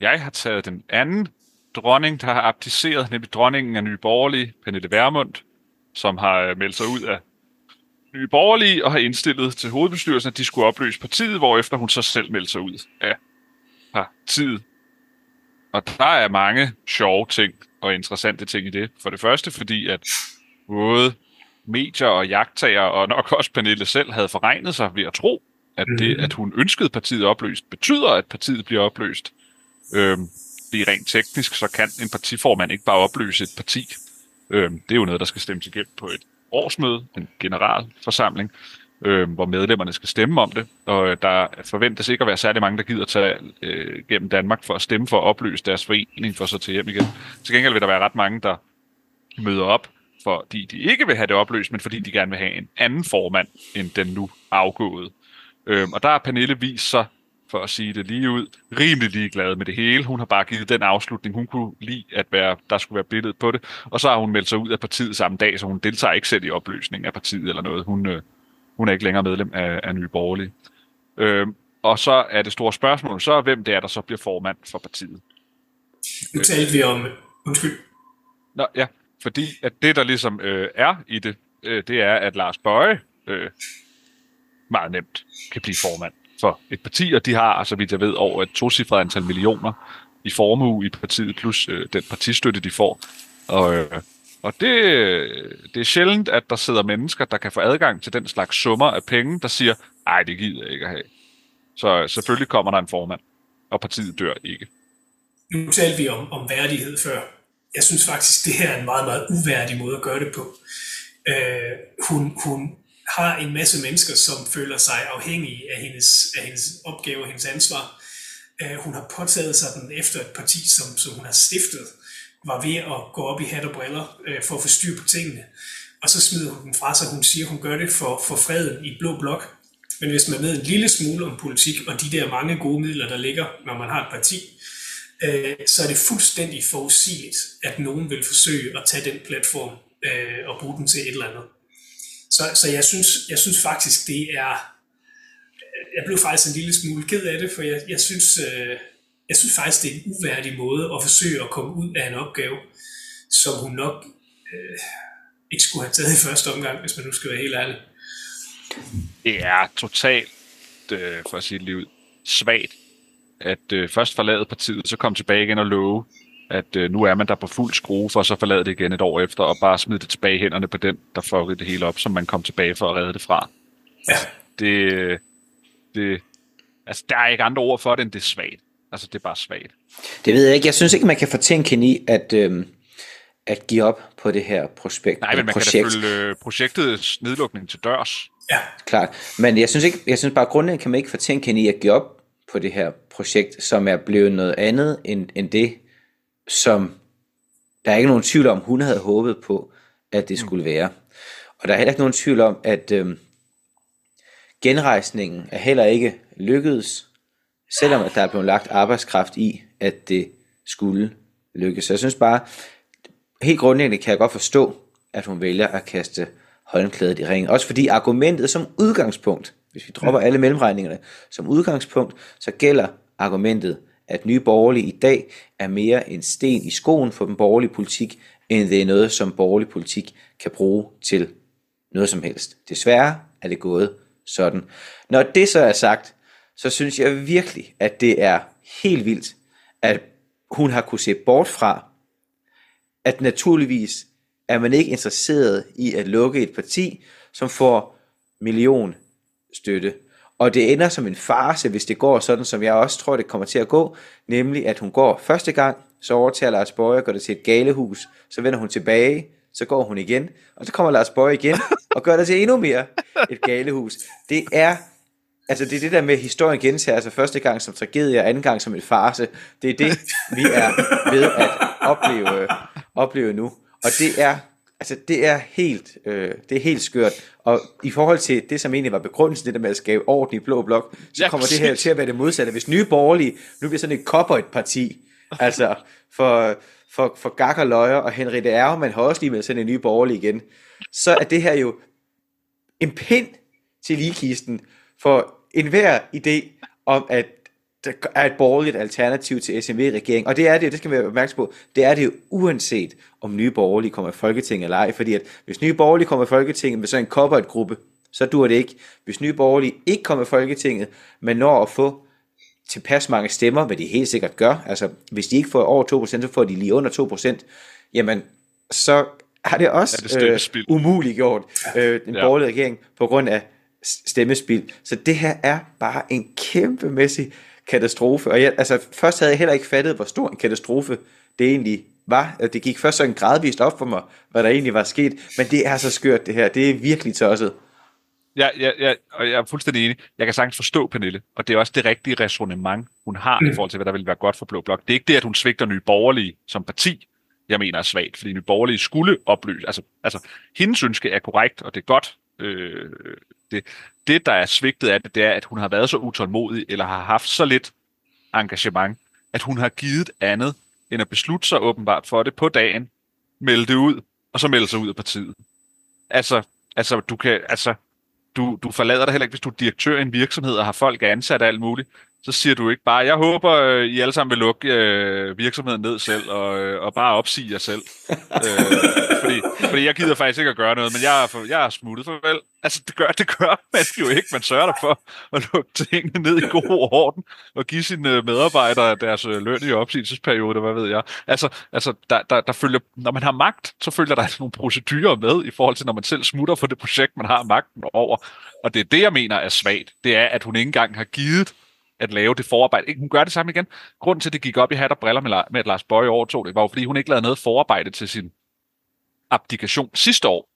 [SPEAKER 2] Jeg har taget den anden dronning, der har abdiceret, nemlig dronningen af Nye Borgerlige, Pernille Vermund, som har øh, meldt sig ud af Nye Borgerlige og har indstillet til hovedbestyrelsen, at de skulle opløse partiet, hvorefter hun så selv meldte sig ud af partiet. Og der er mange sjove ting og interessante ting i det. For det første, fordi at både medier og jagttager, og nok også Pernille selv, havde forregnet sig ved at tro, at det, at hun ønskede partiet opløst, betyder, at partiet bliver opløst. Øhm, fordi rent teknisk, så kan en partiformand ikke bare opløse et parti. Øhm, det er jo noget, der skal stemmes igennem på et årsmøde, en generalforsamling, øhm, hvor medlemmerne skal stemme om det. Og øh, der forventes ikke at være særlig mange, der gider tage øh, gennem Danmark for at stemme for at opløse deres forening for så til hjem igen. Til gengæld vil der være ret mange, der møder op, fordi de ikke vil have det opløst, men fordi de gerne vil have en anden formand end den nu afgåede. Øhm, og der har Pernille vist sig, for at sige det lige ud, rimelig ligeglad med det hele. Hun har bare givet den afslutning, hun kunne lide, at være, der skulle være billedet på det. Og så har hun meldt sig ud af partiet samme dag, så hun deltager ikke selv i opløsningen af partiet eller noget. Hun, øh, hun er ikke længere medlem af, af Nye Borgerlige. Øhm, og så er det store spørgsmål, så er hvem det er, der så bliver formand for partiet.
[SPEAKER 4] Nu talte vi om... Undskyld.
[SPEAKER 2] Nå, ja, fordi at det, der ligesom øh, er i det, øh, det er, at Lars Bøje øh, meget nemt kan blive formand for et parti, og de har, så vidt jeg ved, over et tocifret antal millioner i formue i partiet, plus øh, den partistøtte, de får. Og, øh, og det, det er sjældent, at der sidder mennesker, der kan få adgang til den slags summer af penge, der siger, ej, det gider jeg ikke at have. Så øh, selvfølgelig kommer der en formand, og partiet dør ikke.
[SPEAKER 4] Nu talte vi om, om værdighed før. Jeg synes faktisk, det her er en meget, meget uværdig måde at gøre det på. Øh, hun, hun har en masse mennesker, som føler sig afhængige af hendes, af hendes opgave og hendes ansvar. Øh, hun har påtaget sig den efter et parti, som, som hun har stiftet, var ved at gå op i hat og briller øh, for at få styr på tingene. Og så smider hun den fra sig. Hun siger, hun gør det for, for freden i blå blok. Men hvis man ved en lille smule om politik og de der mange gode midler, der ligger, når man har et parti, øh, så er det fuldstændig forudsigeligt, at nogen vil forsøge at tage den platform øh, og bruge den til et eller andet. Så, så jeg, synes, jeg synes faktisk, det er... Jeg blev faktisk en lille smule ked af det, for jeg, jeg, synes, øh, jeg synes faktisk, det er en uværdig måde at forsøge at komme ud af en opgave, som hun nok øh, ikke skulle have taget i første omgang, hvis man nu skal være helt ærlig.
[SPEAKER 2] Det er totalt, øh, for at sige det lige ud, svagt, at øh, først forlade partiet, så komme tilbage igen og love, at øh, nu er man der på fuld skrue, for så forlade det igen et år efter, og bare smide det tilbage i hænderne på den, der fuckede det hele op, som man kom tilbage for at redde det fra.
[SPEAKER 4] Ja.
[SPEAKER 2] Det, det, altså, der er ikke andre ord for det, end det er svagt. Altså, det er bare svagt.
[SPEAKER 1] Det ved jeg ikke. Jeg synes ikke, man kan fortænke i at, øhm, at give op på det her prospekt,
[SPEAKER 2] Nej, men man
[SPEAKER 1] projekt.
[SPEAKER 2] kan da følge øh, projektets nedlukning til dørs.
[SPEAKER 4] Ja,
[SPEAKER 1] Klart. Men jeg synes, ikke, jeg synes bare, grundlæggende kan man ikke fortænke i at give op på det her projekt, som er blevet noget andet end, end det, som der er ikke nogen tvivl om, hun havde håbet på, at det skulle være. Og der er heller ikke nogen tvivl om, at øhm, genrejsningen er heller ikke lykkedes. selvom at der er blevet lagt arbejdskraft i, at det skulle lykkes. Så jeg synes bare, helt grundlæggende kan jeg godt forstå, at hun vælger at kaste håndklædet i ringen. Også fordi argumentet som udgangspunkt, hvis vi dropper alle mellemregningerne, som udgangspunkt, så gælder argumentet, at nye borgerlige i dag er mere en sten i skoen for den borgerlige politik, end det er noget, som borgerlig politik kan bruge til noget som helst. Desværre er det gået sådan. Når det så er sagt, så synes jeg virkelig, at det er helt vildt, at hun har kunne se bort fra, at naturligvis er man ikke interesseret i at lukke et parti, som får million støtte. Og det ender som en farse, hvis det går sådan, som jeg også tror, det kommer til at gå, nemlig at hun går første gang, så overtager Lars Bøge og går det til et galehus, så vender hun tilbage, så går hun igen, og så kommer Lars Bøge igen, og gør det til endnu mere et galehus. Det er, altså det er det der med, historien gentager sig første gang som tragedie, og anden gang som en farse. Det er det, vi er ved at opleve, opleve nu. Og det er, altså det er helt, øh, det er helt skørt. Og i forhold til det, som egentlig var begrundelsen, det der med at skabe orden i blå blok, så
[SPEAKER 2] Ja,
[SPEAKER 1] kommer det her til at være det modsatte. Hvis nye borgerlige nu bliver sådan et et parti, altså for, for, for Gak og Løjer og Henrik Ermann har også lige med sådan en ny borgerlig igen, så er det her jo en pind til ligekisten for enhver idé om, at der er et borgerligt alternativ til SMV-regeringen. Og det er det, det skal vi være opmærksom på, det er det jo uanset om nye borgerlige kommer i Folketinget eller ej. Fordi at hvis nye borgerlige kommer i Folketinget med sådan en corporate gruppe, så dur det ikke. Hvis nye borgerlige ikke kommer i Folketinget, men når at få tilpas mange stemmer, hvad de helt sikkert gør, altså hvis de ikke får over 2%, så får de lige under 2%, jamen så har det også
[SPEAKER 2] Er det stemmespild?
[SPEAKER 1] øh, umuliggjort øh, den
[SPEAKER 2] Ja.
[SPEAKER 1] ja. borgerlige regering på grund af s- stemmespil. Så det her er bare en kæmpemæssig katastrofe. Og jeg, altså, først havde jeg heller ikke fattet, hvor stor en katastrofe det egentlig var. Det gik først sådan gradvist op for mig, hvad der egentlig var sket. Men det er så skørt det her. Det er virkelig tosset.
[SPEAKER 2] Ja, ja, ja, og jeg er fuldstændig enig. Jeg kan sagtens forstå Pernille, og det er også det rigtige resonemang, hun har i forhold til, hvad der vil være godt for Blå Blok. Det er ikke det, at hun svigter Nye Borgerlige som parti, jeg mener er svagt, fordi Nye Borgerlige skulle opløse. Altså, altså hendes ønske er korrekt, og det er godt. Øh, det, det, der er svigtet af det, det er, at hun har været så utålmodig, eller har haft så lidt engagement, at hun har givet andet, end at beslutte sig åbenbart for det på dagen, melde det ud, og så melde sig ud af partiet. Altså, altså du kan, altså, du, du forlader dig heller ikke, hvis du er direktør i en virksomhed og har folk ansat og alt muligt. Så siger du ikke bare, jeg håber, øh, I alle sammen vil lukke øh, virksomheden ned selv og, øh, og bare opsige jer selv. øh, fordi, fordi jeg gider faktisk ikke at gøre noget, men jeg er, for, jeg er smuttet farvel. Altså, det gør, det gør man jo ikke. Man sørger der for at lukke tingene ned i god orden og give sine øh, medarbejdere deres løn i opsigelsesperiode, hvad ved jeg. Altså, altså der, der, der følger, når man har magt, så følger der altså nogle procedurer med i forhold til, når man selv smutter for det projekt, man har magten over. Og det er det, jeg mener er svagt. Det er, at hun ikke engang har givet at lave det forarbejde. Ikke, hun gør det samme igen. Grunden til, at det gik op i hat og briller med, med at Lars Bøje overtog det, var jo, fordi hun ikke lavede noget forarbejde til sin abdikation sidste år.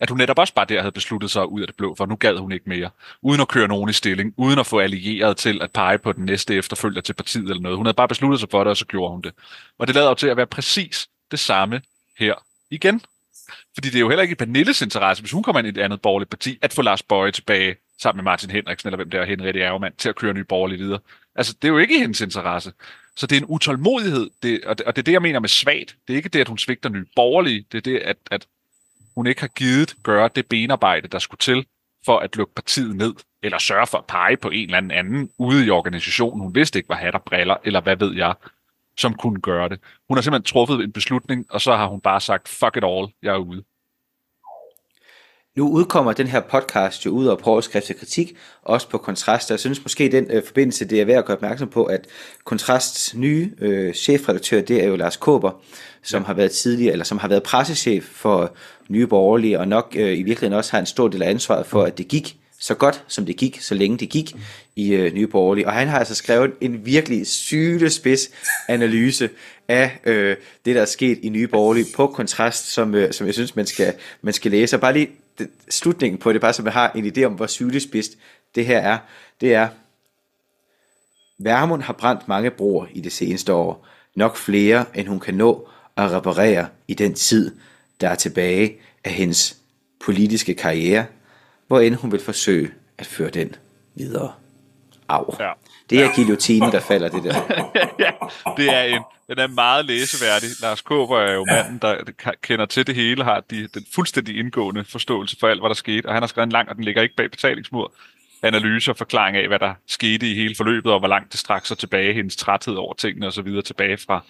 [SPEAKER 2] At hun netop også bare der havde besluttet sig ud af det blå, for nu gad hun ikke mere. Uden at køre nogen i stilling, uden at få allieret til at pege på den næste efterfølger til partiet eller noget. Hun havde bare besluttet sig for det, og så gjorde hun det. Og det lader jo til at være præcis det samme her igen. Fordi det er jo heller ikke i Pernilles interesse, hvis hun kommer ind i et andet borgerligt parti, at få Lars Bøje tilbage sammen med Martin Henriksen, eller hvem der er Henrik Ærgemann, til at køre nye borgerlige videre. Altså, det er jo ikke i hendes interesse. Så det er en utålmodighed, det, og, det, og det er det, jeg mener med svagt. Det er ikke det, at hun svigter nye borgerlige, det er det, at, at hun ikke har givet gøre det benarbejde, der skulle til for at lukke partiet ned, eller sørge for at pege på en eller anden anden ude i organisationen, hun vidste ikke var hat og briller, eller hvad ved jeg, som kunne gøre det. Hun har simpelthen truffet en beslutning, og så har hun bare sagt, fuck it all, jeg er ude.
[SPEAKER 1] Nu udkommer den her podcast jo ud af overskrift til kritik, også på Kontrast. Jeg synes måske i den øh, forbindelse, det er værd at gøre opmærksom på, at Kontrasts nye øh, chefredaktør, det er jo Lars Kåber, som har været tidligere, eller som har været pressechef for Nye Borgerlige, og nok øh, i virkeligheden også har en stor del af ansvaret for, at det gik så godt, som det gik, så længe det gik i øh, Nye Borgerlige. Og han har altså skrevet en virkelig sylespids analyse af øh, det, der er sket i Nye Borgerlige på kontrast, som, øh, som jeg synes, man skal, man skal læse. Og bare lige det, slutningen på det, bare så man har en idé om, hvor sylespids det her er. Det er, Værmund har brændt mange broer i det seneste år. Nok flere, end hun kan nå at reparere i den tid, der er tilbage af hendes politiske karriere, hvor end hun vil forsøge at føre den videre. Au.
[SPEAKER 2] Ja.
[SPEAKER 1] Det er guillotinen, der falder, det der.
[SPEAKER 2] ja, det er en, den er meget læseværdig. Lars Kåber er jo manden, der kender til det hele, har de, den fuldstændig indgående forståelse for alt, hvad der skete, og han har skrevet en lang, og den ligger ikke bag betalingsmur, analyse og forklaring af, hvad der skete i hele forløbet, og hvor langt det strak sig tilbage, hendes træthed over tingene osv. tilbage fra,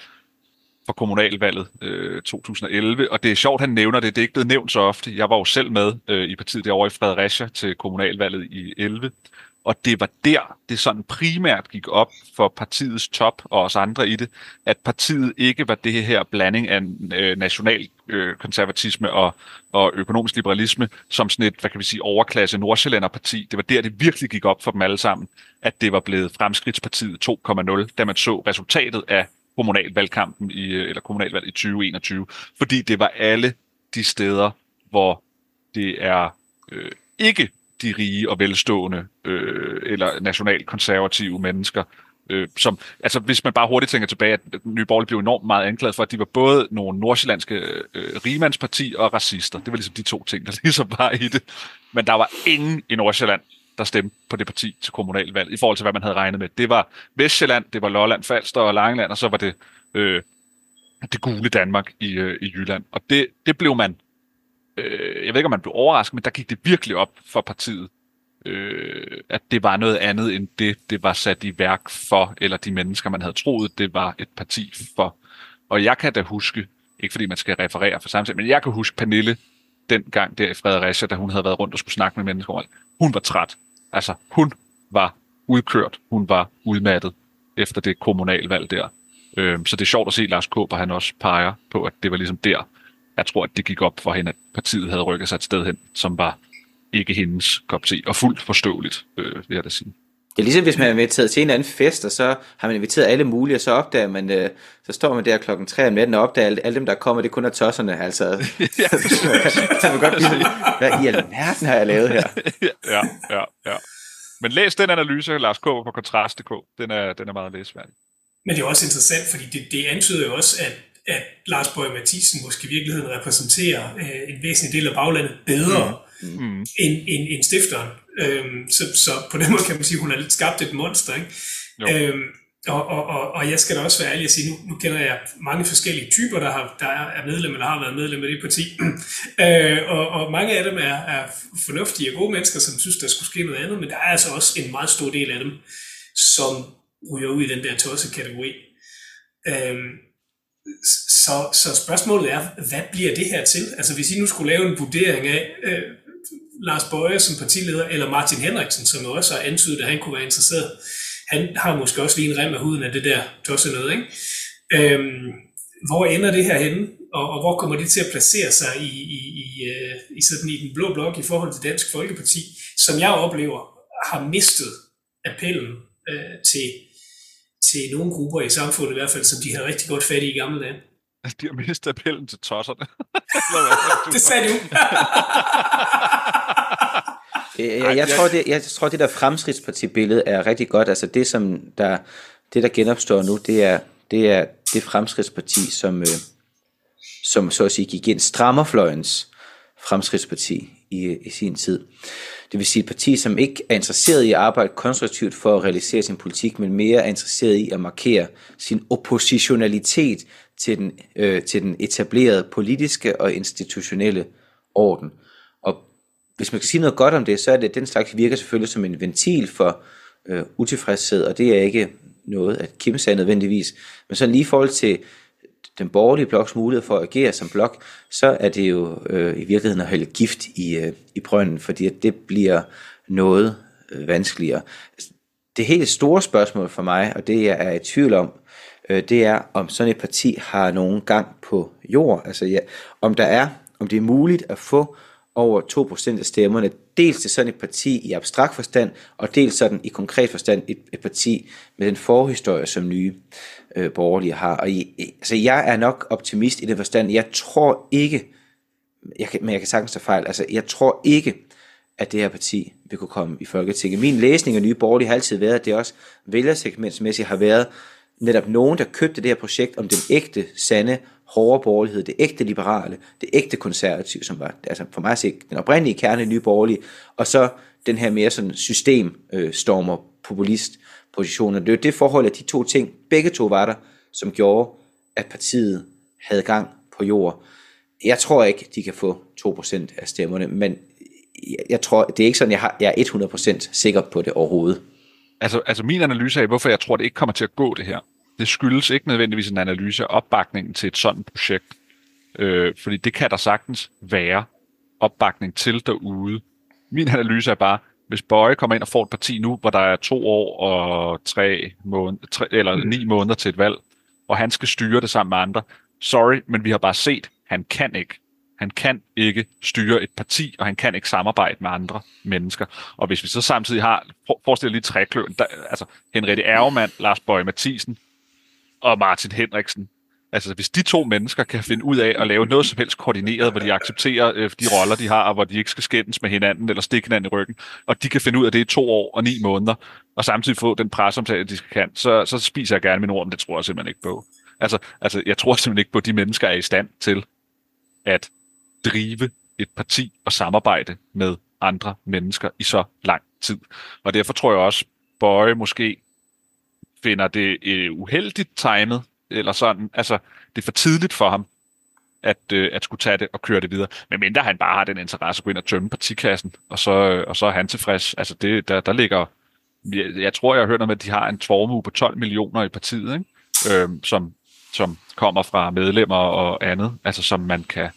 [SPEAKER 2] for kommunalvalget øh, 2011. Og det er sjovt, han nævner det. Det er ikke blevet nævnt så ofte. Jeg var jo selv med øh, i partiet derovre i Fredericia til kommunalvalget i 11. Og det var der, det sådan primært gik op for partiets top og os andre i det, at partiet ikke var det her blanding af øh, national øh, konservatisme og, og økonomisk liberalisme som sådan et, hvad kan vi sige, overklasse Nordsjællanderparti. Det var der, det virkelig gik op for dem alle sammen, at det var blevet Fremskridtspartiet 2.0, da man så resultatet af kommunalvalgkampen i, øh, eller kommunalvalget i 2021, fordi det var alle de steder, hvor det er øh, ikke de rige og velstående øh, eller nationalkonservative mennesker, øh, som, altså hvis man bare hurtigt tænker tilbage, at Nye Borgerlige blev enormt meget anklaget for, at de var både nogle nordsjællandske øh, rigemandsparti og racister. Det var ligesom de to ting, der ligesom var i det. Men der var ingen i Nordsjælland, der stemte på det parti til kommunalvalg, i forhold til, hvad man havde regnet med. Det var Vestjylland, det var Lolland, Falster og Langeland, og så var det øh, det gule Danmark i, øh, i Jylland. Og det, det blev man øh, jeg ved ikke, om man blev overrasket, men der gik det virkelig op for partiet, øh, at det var noget andet end det, det var sat i værk for, eller de mennesker, man havde troet, det var et parti for. Og jeg kan da huske, ikke fordi man skal referere for samtidig, men jeg kan huske Pernille dengang der i Fredericia, da hun havde været rundt og skulle snakke med mennesker Hun var træt. Altså, hun var udkørt. Hun var udmattet efter det kommunalvalg der. Øh, så det er sjovt at se Lars Kåber, han også peger på, at det var ligesom der, jeg tror, at det gik op for hende, at partiet havde rykket sig et sted hen, som var ikke hendes kop te, og fuldt forståeligt, øh, vil jeg da sige.
[SPEAKER 1] Det er ligesom hvis man er inviteret til en anden fest, og så har man inviteret alle mulige, og så opdager man, øh, så står man der klokken 3 om natten og opdager, at alle dem, der kommer, det kun er tosserne, altså. ja. så man godt blive hvad i alverden har jeg lavet her?
[SPEAKER 2] ja, ja, ja. Men læs den analyse, Lars K. på kontrast.dk. Den er, den er meget læsværdig.
[SPEAKER 4] Men det er også interessant, fordi det, det antyder jo også, at at Lars Bøge Mathisen måske i virkeligheden repræsenterer øh, en væsentlig del af baglandet bedre mm. Mm. End, end, end stifteren. Øhm, så, så på den måde kan man sige, at hun har lidt skabt et monster. Ikke? Øhm, og, og, og, og jeg skal da også være ærlig at sige, nu, nu kender jeg mange forskellige typer, der, har, der er medlemmer, der har været medlem af det parti. øh, og, og mange af dem er, er fornuftige og gode mennesker, som synes, der skulle ske noget andet, men der er altså også en meget stor del af dem, som ryger ud i den der tosse-kategori. Øhm, så, så spørgsmålet er, hvad bliver det her til? Altså hvis I nu skulle lave en vurdering af øh, Lars Bøje som partileder, eller Martin Henriksen, som også har antydet, at han kunne være interesseret, han har måske også lige en rem af huden af det der tosset noget, ikke? Øhm, hvor ender det her henne, og, og hvor kommer det til at placere sig i, i, i, øh, i, sådan i den blå blok i forhold til Dansk Folkeparti, som jeg oplever har mistet appellen øh, til til nogle grupper i samfundet i hvert fald, som de har rigtig godt fat i i gamle dage.
[SPEAKER 2] De har mistet appellen til tosserne.
[SPEAKER 4] det sagde du.
[SPEAKER 1] jeg, jeg, tror, det, jeg tror, det der fremskridtspartibillede er rigtig godt. Altså det, som der, det, der genopstår nu, det er det, er det fremskridtsparti, som, øh, som så at sige gik ind strammerfløjens fremskridtsparti i, i sin tid. Det vil sige et parti, som ikke er interesseret i at arbejde konstruktivt for at realisere sin politik, men mere er interesseret i at markere sin oppositionalitet til den, øh, til den etablerede politiske og institutionelle orden. Og hvis man kan sige noget godt om det, så er det, at den slags virker selvfølgelig som en ventil for øh, utilfredshed, og det er ikke noget at kimse sig nødvendigvis. Men så lige i forhold til den borgerlige bloks mulighed for at agere som blok, så er det jo øh, i virkeligheden at hælde gift i, øh, i brønden, fordi det bliver noget øh, vanskeligere. Det helt store spørgsmål for mig, og det jeg er i tvivl om, øh, det er, om sådan et parti har nogen gang på jord. Altså ja, om der er, om det er muligt at få over 2% af stemmerne, dels til sådan et parti i abstrakt forstand, og dels sådan i konkret forstand et, et parti med den forhistorie, som nye øh, borgerlige har. Og i, altså, jeg er nok optimist i den forstand. Jeg tror ikke, jeg kan, men jeg kan sagtens tage fejl, altså jeg tror ikke, at det her parti vil kunne komme i Folketinget. Min læsning af nye borgerlige har altid været, at det også vælgersegmentsmæssigt har været netop nogen, der købte det her projekt om den ægte, sande, hårde borgerlighed, det ægte liberale, det ægte konservative, som var altså for mig set den oprindelige kerne i nye borgerlige, og så den her mere sådan systemstormer øh, populist positioner. Det er det forhold, at de to ting, begge to var der, som gjorde, at partiet havde gang på jord. Jeg tror ikke, de kan få 2% af stemmerne, men jeg tror, det er ikke sådan, jeg, har, jeg er 100% sikker på det overhovedet.
[SPEAKER 2] Altså, altså min analyse af, hvorfor jeg tror, det ikke kommer til at gå det her, det skyldes ikke nødvendigvis en analyse af opbakningen til et sådan projekt. Øh, fordi det kan der sagtens være opbakning til derude. Min analyse er bare, hvis Bøje kommer ind og får et parti nu, hvor der er to år og tre måneder, tre, eller ni måneder til et valg, og han skal styre det sammen med andre, sorry, men vi har bare set, han kan ikke. Han kan ikke styre et parti, og han kan ikke samarbejde med andre mennesker. Og hvis vi så samtidig har, forestil lige trækløen, der, altså Henriette Ergemann, Lars Bøge Mathisen og Martin Henriksen. Altså hvis de to mennesker kan finde ud af at lave noget som helst koordineret, hvor de accepterer øh, de roller, de har, og hvor de ikke skal skændes med hinanden eller stikke hinanden i ryggen, og de kan finde ud af det i to år og ni måneder, og samtidig få den presomtale, de kan, så, så spiser jeg gerne min ord, men det tror jeg simpelthen ikke på. Altså, altså, jeg tror simpelthen ikke på, at de mennesker er i stand til at drive et parti og samarbejde med andre mennesker i så lang tid. Og derfor tror jeg også, Bøje måske finder det øh, uheldigt timet, eller sådan, altså, det er for tidligt for ham, at, øh, at skulle tage det og køre det videre. Men mindre han bare har den interesse at gå ind og tømme partikassen, og så, øh, og så er han tilfreds. Altså, det, der, der ligger... Jeg, jeg tror, jeg har hørt om, at de har en formue på 12 millioner i partiet, ikke? Øh, som, som kommer fra medlemmer og andet, altså som man kan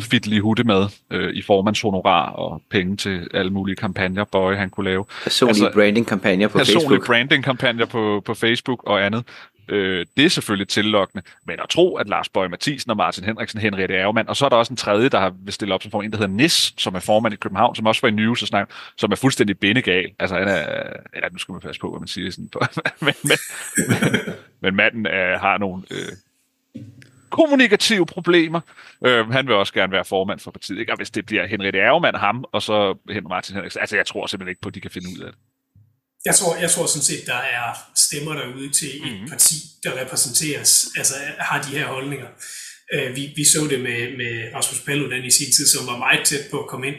[SPEAKER 2] fidle i hutte med øh, i formandshonorar og penge til alle mulige kampagner, Bøje han kunne lave.
[SPEAKER 1] Personlige altså, branding-kampagner på
[SPEAKER 2] personlige
[SPEAKER 1] Facebook.
[SPEAKER 2] branding-kampagner på, på Facebook og andet. Øh, det er selvfølgelig tillokkende, men at tro, at Lars Bøge Mathisen og Martin Henriksen, Henriette Ergemann, og så er der også en tredje, der har vil stille op som formand, en, der hedder Nis, som er formand i København, som også var i News og snak, som er fuldstændig bindegal. Altså, han er, ja, nu skal man passe på, hvad man siger sådan, men, men, men, men manden øh, har nogle øh, kommunikative problemer. Øh, han vil også gerne være formand for partiet, ikke? og hvis det bliver Henriette Ergemann ham, og så Henrik Martin Henriksen, altså jeg tror simpelthen ikke på, at de kan finde ud af det.
[SPEAKER 4] Jeg tror, jeg tror sådan set, der er stemmer derude til et mm-hmm. parti, der repræsenteres, altså har de her holdninger. Øh, vi, vi så det med, med Rasmus Paludan i sin tid, som var meget tæt på at komme ind.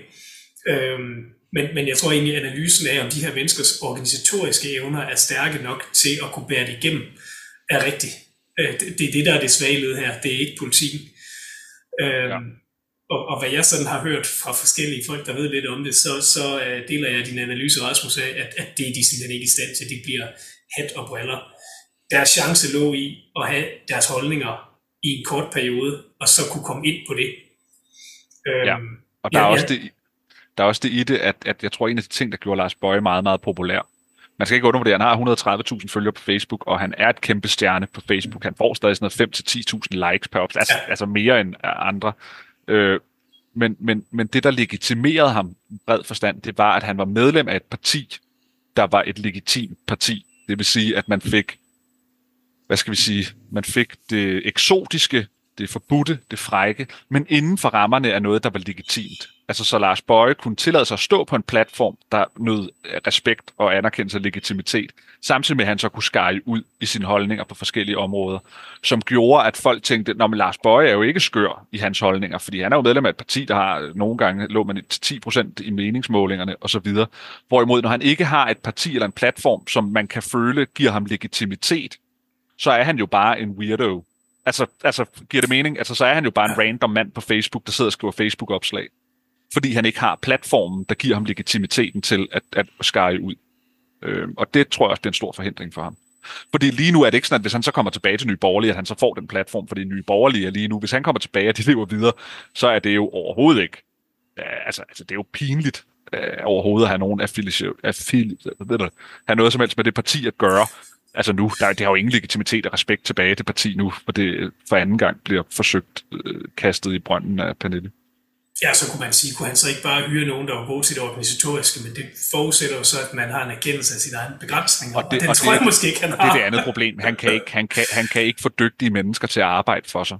[SPEAKER 4] Øhm, men, men jeg tror egentlig, at analysen af, om de her menneskers organisatoriske evner er stærke nok til at kunne bære det igennem, er rigtig. Øh, det, det er det, der er det svage led her. Det er ikke politikken. Øhm, ja og, og hvad jeg sådan har hørt fra forskellige folk, der ved lidt om det, så, så uh, deler jeg din analyse, Rasmus, af, at, at det er de simpelthen ikke i stand til. Det bliver hat og briller. Deres chance lå i at have deres holdninger i en kort periode, og så kunne komme ind på det.
[SPEAKER 2] Øhm, ja, og der, ja, er også ja. det, der er også det i det, at, at jeg tror, en af de ting, der gjorde Lars Bøje meget, meget populær, man skal ikke undervurdere, han har 130.000 følgere på Facebook, og han er et kæmpe stjerne på Facebook. Han får stadig sådan noget 5-10.000 likes per opslag, altså, altså mere end andre. Øh, men, men, men det, der legitimerede ham i bred forstand, det var, at han var medlem af et parti, der var et legitimt parti. Det vil sige, at man fik, hvad skal vi sige, man fik det eksotiske, det forbudte, det frække, men inden for rammerne er noget, der var legitimt. Altså så Lars Bøje kunne tillade sig at stå på en platform, der nød respekt og anerkendelse og legitimitet, samtidig med at han så kunne skære ud i sine holdninger på forskellige områder, som gjorde, at folk tænkte, at Lars Bøje er jo ikke skør i hans holdninger, fordi han er jo medlem af et parti, der har nogle gange lå man til 10% i meningsmålingerne osv. Hvorimod, når han ikke har et parti eller en platform, som man kan føle giver ham legitimitet, så er han jo bare en weirdo. Altså, altså giver det mening? Altså, så er han jo bare en random mand på Facebook, der sidder og skriver Facebook-opslag fordi han ikke har platformen, der giver ham legitimiteten til at, at skære ud. Øh, og det tror jeg også, det er en stor forhindring for ham. Fordi lige nu er det ikke sådan, at hvis han så kommer tilbage til Nye Borgerlige, at han så får den platform, fordi Nye Borgerlige er lige nu. Hvis han kommer tilbage, og de lever videre, så er det jo overhovedet ikke. Altså, altså, det er jo pinligt uh, overhovedet at have nogen affiliation, affili, have noget som helst med det parti at gøre. Altså nu, der, det har jo ingen legitimitet og respekt tilbage til parti nu, for det for anden gang bliver forsøgt uh, kastet i brønden af Pernille.
[SPEAKER 4] Ja, så kunne man sige, kunne han så ikke bare hyre nogen, der var gode til det organisatoriske, men det forudsætter jo så, at man har en erkendelse af sine egne begrænsninger, og, det, og den og tror det, jeg måske ikke, han har.
[SPEAKER 2] Det er det andet problem. Han kan, ikke, han, kan, han kan ikke få dygtige mennesker til at arbejde for sig.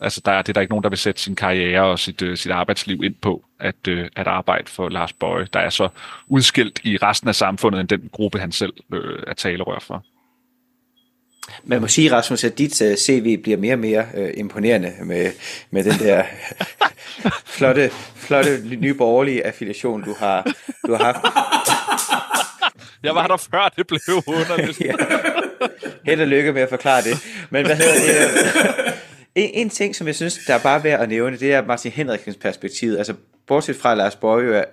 [SPEAKER 2] Altså, der er, det er der ikke nogen, der vil sætte sin karriere og sit, uh, sit arbejdsliv ind på, at, uh, at arbejde for Lars Bøje, der er så udskilt i resten af samfundet, end den gruppe, han selv uh, er talerør for.
[SPEAKER 1] Man må sige, Rasmus, at dit uh, øh, CV bliver mere og mere uh, imponerende med, med den der flotte, flotte nye borgerlige affiliation, du har, du har haft.
[SPEAKER 2] Jeg var der før, det blev underligt.
[SPEAKER 1] ja. Held og lykke med at forklare det. Men hvad hedder det? En, en ting, som jeg synes, der er bare værd at nævne, det er Martin Henriksens perspektiv. Altså, bortset fra Lars Borg er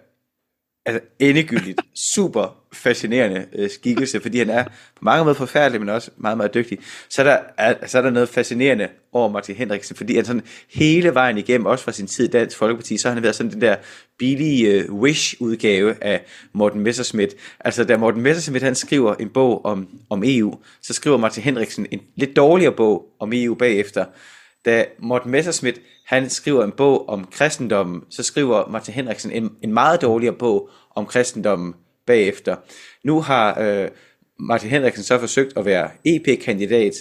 [SPEAKER 1] altså, endegyldigt super fascinerende øh, skikkelse, fordi han er på mange måder forfærdelig, men også meget, meget dygtig. Så er der, er, så er der noget fascinerende over Martin Henriksen, fordi han sådan hele vejen igennem, også fra sin tid i Dansk Folkeparti, så har han været sådan den der billige uh, Wish-udgave af Morten Messerschmidt. Altså, da Morten Messerschmidt han skriver en bog om, om EU, så skriver Martin Henriksen en lidt dårligere bog om EU bagefter. Da Morten Messerschmidt han skriver en bog om kristendommen, så skriver Martin Henriksen en, en meget dårligere bog om kristendommen bagefter. Nu har øh, Martin Henriksen så forsøgt at være EP-kandidat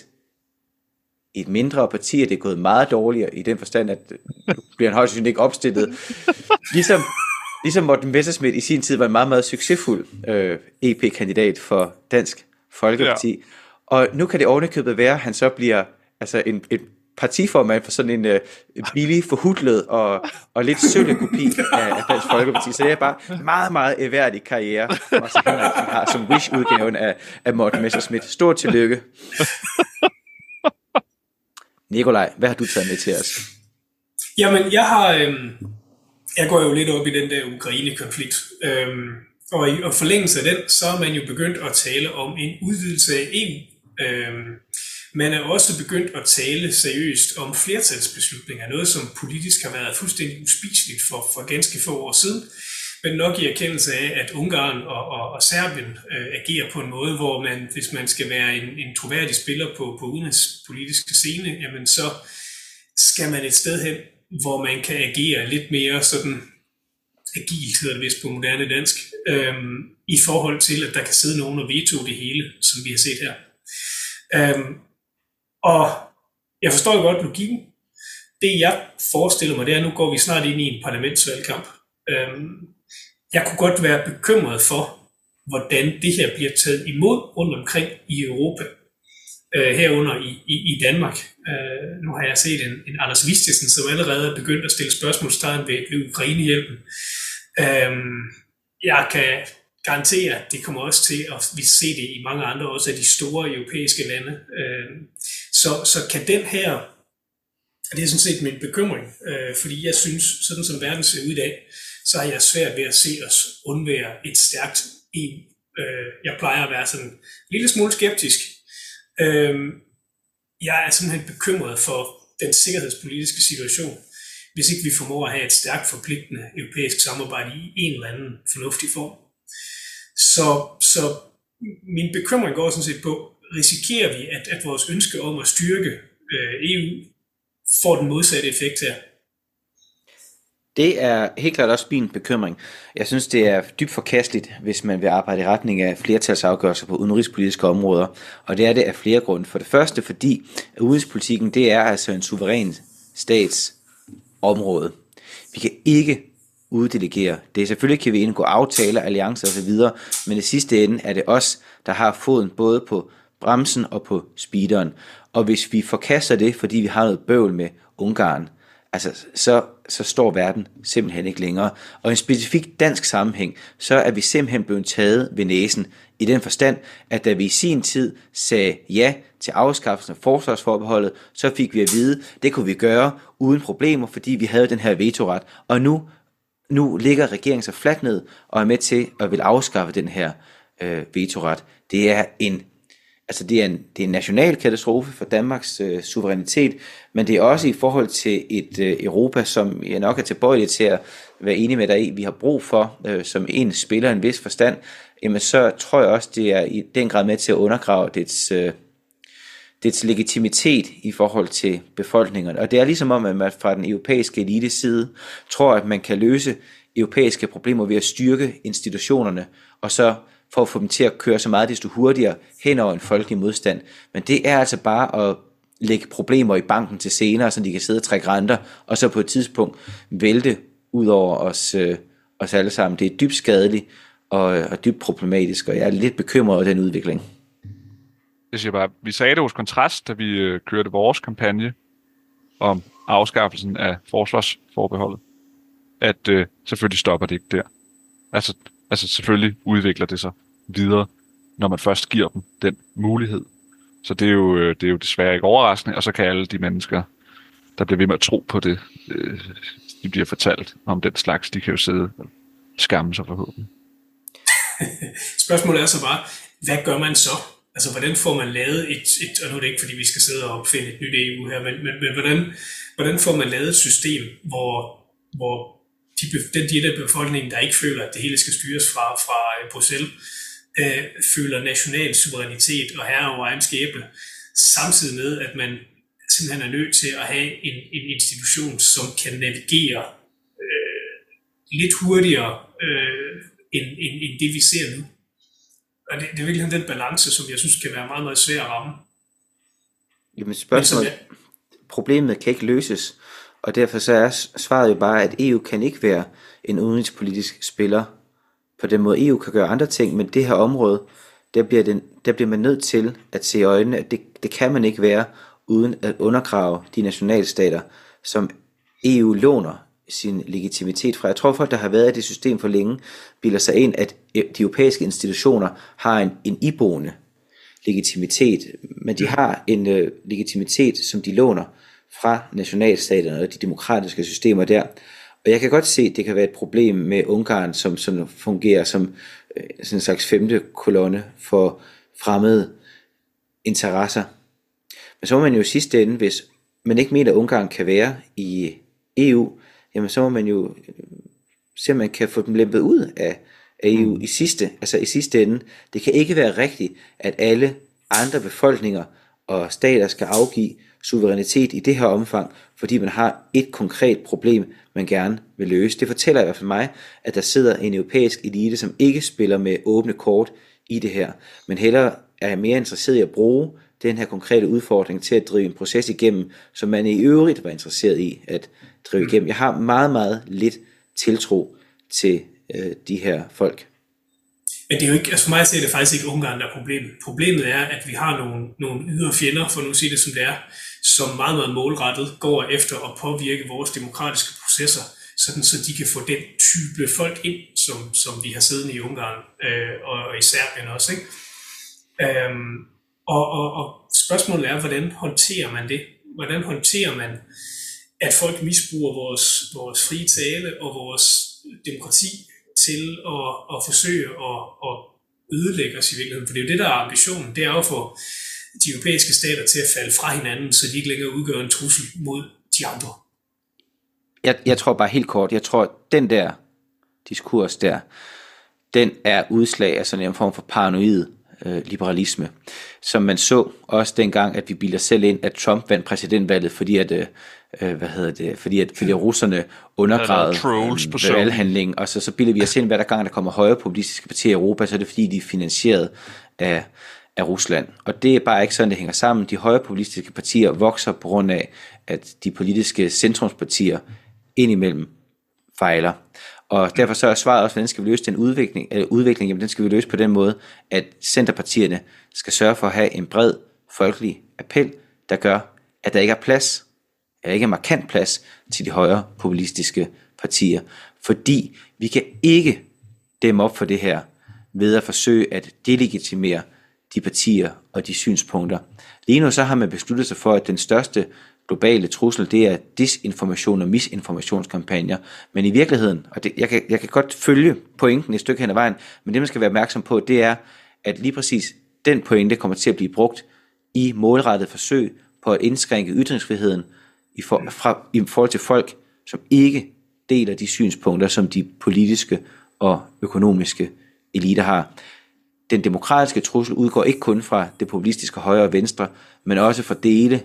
[SPEAKER 1] i et mindre parti, og det er gået meget dårligere i den forstand, at nu bliver han højst ikke opstillet. Ligesom, ligesom Morten Messerschmidt i sin tid var en meget, meget succesfuld øh, EP-kandidat for Dansk Folkeparti. Ja. Og nu kan det ovenikøbet være, at han så bliver altså en, en partiformand for sådan en øh, billig, forhudlet og, og lidt sølle kopi af, af Dansk Folkeparti. Så det er bare meget, meget eværdig karriere, Martin Henriksen har som Wish-udgaven af, af Morten Messerschmidt. Stort tillykke. Nikolaj, hvad har du taget med til os?
[SPEAKER 4] Jamen, jeg har... Øh, jeg går jo lidt op i den der Ukraine-konflikt. Øh, og i og forlængelse af den, så er man jo begyndt at tale om en udvidelse af EU. Øh, man er også begyndt at tale seriøst om flertalsbeslutninger, noget som politisk har været fuldstændig uspiseligt for, for ganske få år siden, men nok i erkendelse af, at Ungarn og, og, og Serbien øh, agerer på en måde, hvor man, hvis man skal være en, en troværdig spiller på, på udenrigspolitiske scene, jamen så skal man et sted hen, hvor man kan agere lidt mere sådan agilt, hedder det vist på moderne dansk, øhm, i forhold til, at der kan sidde nogen og veto det hele, som vi har set her. Øhm, og jeg forstår godt logikken. Det jeg forestiller mig, det er, at nu går vi snart ind i en parlamentsvalgkamp. Øhm, jeg kunne godt være bekymret for, hvordan det her bliver taget imod rundt omkring i Europa. Øh, herunder i, i, i Danmark. Øh, nu har jeg set en, en Anders Vistisen, som allerede er begyndt at stille spørgsmålstegn ved, ved Ukrainehjælpen. Øh, jeg kan garantere, at det kommer også til at vi ser det i mange andre også af de store europæiske lande. Øh, så, så kan den her, og det er sådan set min bekymring, øh, fordi jeg synes, sådan som verden ser ud i dag, så har jeg svært ved at se os undvære et stærkt EU. Øh, jeg plejer at være sådan en lille smule skeptisk. Jeg er simpelthen bekymret for den sikkerhedspolitiske situation, hvis ikke vi formår at have et stærkt forpligtende europæisk samarbejde i en eller anden fornuftig form. Så, så min bekymring går sådan set på, risikerer vi, at, at vores ønske om at styrke øh, EU får den modsatte effekt her?
[SPEAKER 1] Det er helt klart også min bekymring. Jeg synes, det er dybt forkasteligt, hvis man vil arbejde i retning af flertalsafgørelser på udenrigspolitiske områder. Og det er det af flere grunde. For det første, fordi udenrigspolitikken, det er altså en suveræn stats område. Vi kan ikke uddelegere det. Selvfølgelig kan vi indgå aftaler, alliancer osv., men i sidste ende er det os, der har foden både på bremsen og på speederen. Og hvis vi forkaster det, fordi vi har noget bøvl med Ungarn, altså, så, så står verden simpelthen ikke længere. Og i en specifik dansk sammenhæng, så er vi simpelthen blevet taget ved næsen i den forstand, at da vi i sin tid sagde ja til afskaffelsen af forsvarsforbeholdet, så fik vi at vide, det kunne vi gøre uden problemer, fordi vi havde den her vetoret. Og nu, nu ligger regeringen så fladt ned og er med til at vil afskaffe den her øh, vetoret. Det er en altså det er en, det er en national katastrofe for Danmarks øh, suverænitet, men det er også i forhold til et øh, Europa, som jeg nok er tilbøjelig til at være enig med dig i, vi har brug for, øh, som en spiller en vis forstand, jamen så tror jeg også, det er i den grad med til at undergrave dets, øh, dets legitimitet i forhold til befolkningerne. Og det er ligesom om, at man fra den europæiske elite side tror, at man kan løse europæiske problemer ved at styrke institutionerne, og så for at få dem til at køre så meget desto hurtigere hen over en folkelig modstand. Men det er altså bare at lægge problemer i banken til senere, så de kan sidde og trække renter, og så på et tidspunkt vælte ud over os, øh, os alle sammen. Det er dybt skadeligt og, og dybt problematisk, og jeg er lidt bekymret over den udvikling.
[SPEAKER 2] Jeg siger bare, vi sagde det hos Kontrast, da vi øh, kørte vores kampagne om afskaffelsen af forsvarsforbeholdet, at øh, selvfølgelig stopper det ikke der. Altså, altså selvfølgelig udvikler det sig videre, når man først giver dem den mulighed. Så det er jo, øh, det er jo desværre ikke overraskende, og så kan alle de mennesker, der bliver ved med at tro på det, øh, de bliver fortalt om den slags, de kan jo sidde og skamme sig forhåbentlig.
[SPEAKER 4] Spørgsmålet er så bare, hvad gør man så? Altså, hvordan får man lavet et, et og nu er det ikke, fordi vi skal sidde og opfinde et nyt EU her, men, men, men hvordan, hvordan får man lavet et system, hvor, hvor de, den del af befolkningen, der ikke føler, at det hele skal styres fra, fra øh, Bruxelles, øh, føler national suverænitet og herre over egen skæbne, samtidig med, at man simpelthen er nødt til at have en, en institution, som kan navigere øh, lidt hurtigere øh, end, end, end det, vi ser nu. Og det, det er virkelig den balance, som jeg synes kan være meget, meget svær at ramme.
[SPEAKER 1] Jamen spørgsmålet, problemet kan ikke løses, og derfor så er svaret jo bare, at EU kan ikke være en udenrigspolitisk spiller. På den måde EU kan gøre andre ting, men det her område, der bliver, den, der bliver man nødt til at se i øjnene, at det, det kan man ikke være, uden at undergrave de nationalstater, som EU låner sin legitimitet fra. Jeg tror folk, der har været i det system for længe, bilder sig ind, at de europæiske institutioner har en, en iboende legitimitet, men de har en uh, legitimitet, som de låner fra nationalstaterne og de demokratiske systemer der. Og jeg kan godt se, at det kan være et problem med Ungarn, som sådan fungerer som uh, sådan en slags femte kolonne for fremmede interesser. Men så må man jo sidste ende, hvis man ikke mener, at Ungarn kan være i EU, jamen så må man jo se, om man kan få dem lempet ud af, af EU i sidste, altså i sidste ende. Det kan ikke være rigtigt, at alle andre befolkninger og stater skal afgive suverænitet i det her omfang, fordi man har et konkret problem, man gerne vil løse. Det fortæller i hvert fald mig, at der sidder en europæisk elite, som ikke spiller med åbne kort i det her, men hellere er mere interesseret i at bruge den her konkrete udfordring til at drive en proces igennem, som man i øvrigt var interesseret i at drive igennem. Jeg har meget, meget lidt tiltro til øh, de her folk.
[SPEAKER 4] Men det er jo ikke, altså for mig at se, det faktisk ikke Ungarn, der er problemet. Problemet er, at vi har nogle, nogle ydre fjender, for nu at sige det som det er, som meget, meget målrettet går efter at påvirke vores demokratiske processer, sådan så de kan få den type folk ind, som, som vi har siddende i Ungarn øh, og, og i Serbien også. Ikke? Øhm, og, og, og spørgsmålet er, hvordan håndterer man det? Hvordan håndterer man, at folk misbruger vores, vores frie tale og vores demokrati til at, at forsøge at, at ødelægge os i virkeligheden? For det er jo det, der er ambitionen. Det er jo at få de europæiske stater til at falde fra hinanden, så de ikke længere udgør en trussel mod de andre.
[SPEAKER 1] Jeg, jeg tror bare helt kort, jeg tror, at den der diskurs der, den er udslag af sådan en form for paranoid øh, liberalisme, som man så også dengang, at vi bilder selv ind, at Trump vandt præsidentvalget, fordi at, øh, øh hvad hedder det, fordi at, fordi russerne undergravede øh, valghandlingen, og så, så bilder vi os ind, hver der gang der kommer højre populistiske partier i Europa, så er det fordi, de er finansieret af, af Rusland. Og det er bare ikke sådan, det hænger sammen. De højre populistiske partier vokser på grund af, at de politiske centrumspartier indimellem fejler. Og derfor så er svaret også, hvordan skal vi løse den udvikling? Eller udvikling, jamen den skal vi løse på den måde, at centerpartierne skal sørge for at have en bred folkelig appel, der gør, at der ikke er plads, eller ikke er markant plads til de højre populistiske partier. Fordi vi kan ikke dæmme op for det her ved at forsøge at delegitimere de partier og de synspunkter. Lige nu så har man besluttet sig for, at den største globale trussel, det er disinformation og misinformationskampagner. Men i virkeligheden, og det, jeg, kan, jeg kan godt følge pointen et stykke hen ad vejen, men det man skal være opmærksom på, det er, at lige præcis den pointe kommer til at blive brugt i målrettet forsøg på at indskrænke ytringsfriheden i, for, fra, i forhold til folk, som ikke deler de synspunkter, som de politiske og økonomiske eliter har. Den demokratiske trussel udgår ikke kun fra det populistiske højre og venstre, men også fra dele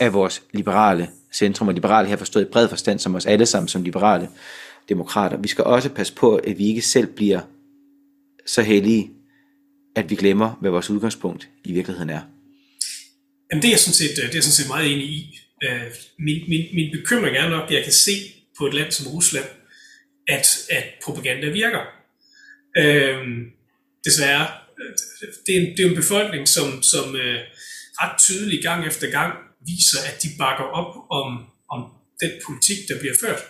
[SPEAKER 1] af vores liberale centrum, og liberale her forstået i bred forstand som os alle sammen som liberale demokrater. Vi skal også passe på, at vi ikke selv bliver så heldige, at vi glemmer, hvad vores udgangspunkt i virkeligheden er.
[SPEAKER 4] Jamen det er jeg sådan set, øh, det er jeg sådan set meget enig i. Øh, min, min, min bekymring er nok, at jeg kan se på et land som Rusland, at, at propaganda virker. Øhm, desværre. Øh, det er, en, det er en befolkning, som, som øh, ret tydeligt gang efter gang viser, at de bakker op om, om den politik, der bliver ført.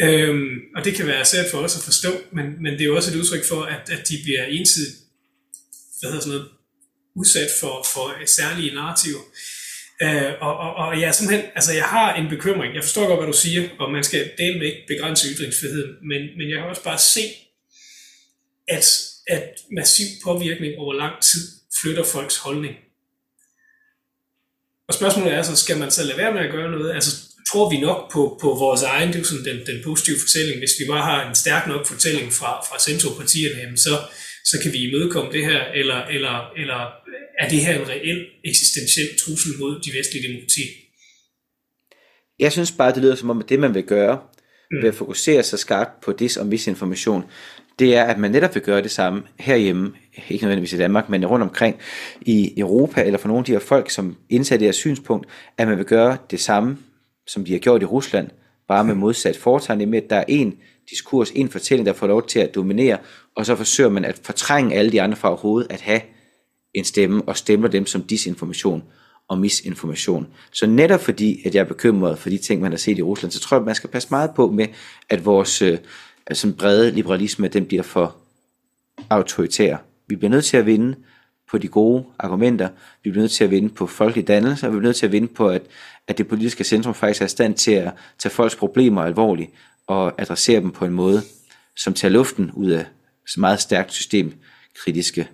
[SPEAKER 4] Øhm, og det kan være svært for os at forstå, men, men det er jo også et udtryk for, at, at de bliver ensidigt hvad hedder sådan noget, udsat for, for særlige narrativer. Øh, og, og, og jeg, er simpelthen, altså jeg har en bekymring. Jeg forstår godt, hvad du siger, og man skal dele med ikke begrænse ytringsfriheden, men, men jeg kan også bare se, at, at massiv påvirkning over lang tid flytter folks holdning. Og spørgsmålet er så, skal man så lade være med at gøre noget? Altså, tror vi nok på, på vores egen, det er jo sådan den, den positive fortælling, hvis vi bare har en stærk nok fortælling fra, fra centropartierne, så, så kan vi imødekomme det her, eller, eller, eller er det her en reel eksistentiel trussel mod de vestlige demokratier?
[SPEAKER 1] Jeg synes bare, det lyder som om, at det man vil gøre, mm. ved at fokusere sig skarpt på dis- og misinformation, det er, at man netop vil gøre det samme herhjemme, ikke nødvendigvis i Danmark, men rundt omkring i Europa, eller for nogle af de her folk, som indsat det her synspunkt, at man vil gøre det samme, som de har gjort i Rusland, bare med modsat foretegn, med at der er en diskurs, en fortælling, der får lov til at dominere, og så forsøger man at fortrænge alle de andre fra overhovedet at have en stemme, og stemmer dem som disinformation og misinformation. Så netop fordi, at jeg er bekymret for de ting, man har set i Rusland, så tror jeg, at man skal passe meget på med, at vores øh, altså den brede liberalisme, den bliver for autoritær. Vi bliver nødt til at vinde på de gode argumenter, vi bliver nødt til at vinde på folkelig dannelse, og vi bliver nødt til at vinde på, at, at det politiske centrum faktisk er i stand til at tage folks problemer alvorligt, og adressere dem på en måde, som tager luften ud af meget stærkt systemkritiske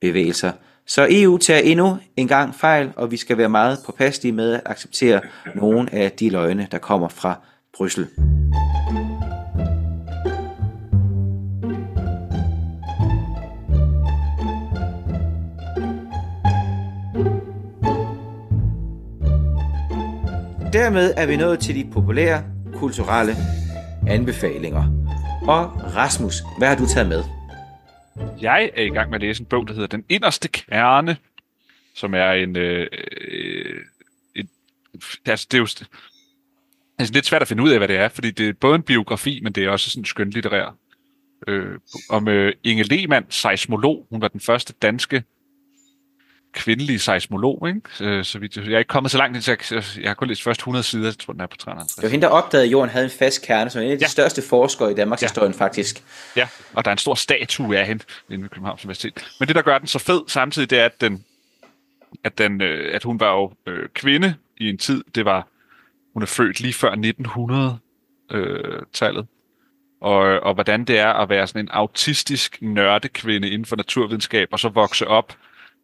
[SPEAKER 1] bevægelser. Så EU tager endnu en gang fejl, og vi skal være meget påpasselige med at acceptere nogle af de løgne, der kommer fra Bryssel. Dermed er vi nået til de populære kulturelle anbefalinger. Og Rasmus, hvad har du taget med?
[SPEAKER 2] Jeg er i gang med at læse en bog, der hedder Den Inderste Kerne, som er en... Øh, øh, et, altså, det er jo altså, lidt svært at finde ud af, hvad det er, fordi det er både en biografi, men det er også sådan en skønlitterær. Øh, om øh, Inge Lehmann, seismolog. Hun var den første danske kvindelige seismolog, ikke? Så, så vidt, jeg er ikke kommet så langt, jeg, jeg har kun læst først 100 sider, jeg tror, den er på 350.
[SPEAKER 1] Det var hende, der opdagede, at jorden havde en fast kerne, som er en af de ja. største forskere i Danmarks ja. historien, faktisk.
[SPEAKER 2] Ja, og der er en stor statue af hende inde ved Københavns Universitet. Men det, der gør den så fed samtidig, det er, at, den, at, den, øh, at hun var jo øh, kvinde i en tid, det var, hun er født lige før 1900-tallet. Øh, og, og hvordan det er at være sådan en autistisk nørdekvinde inden for naturvidenskab, og så vokse op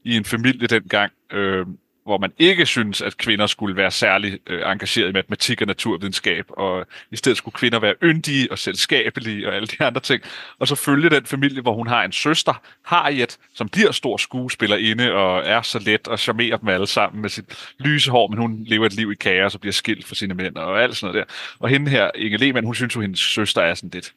[SPEAKER 2] i en familie dengang, øh, hvor man ikke synes, at kvinder skulle være særlig øh, engageret i matematik og naturvidenskab, og i stedet skulle kvinder være yndige og selskabelige og alle de andre ting. Og så følge den familie, hvor hun har en søster, Harriet, som bliver stor skuespillerinde og er så let og charmerer dem alle sammen med sit lyse hår, men hun lever et liv i kaos og bliver skilt for sine mænd og alt sådan noget der. Og hende her, Inge Lehmann, hun synes jo, hendes søster er sådan lidt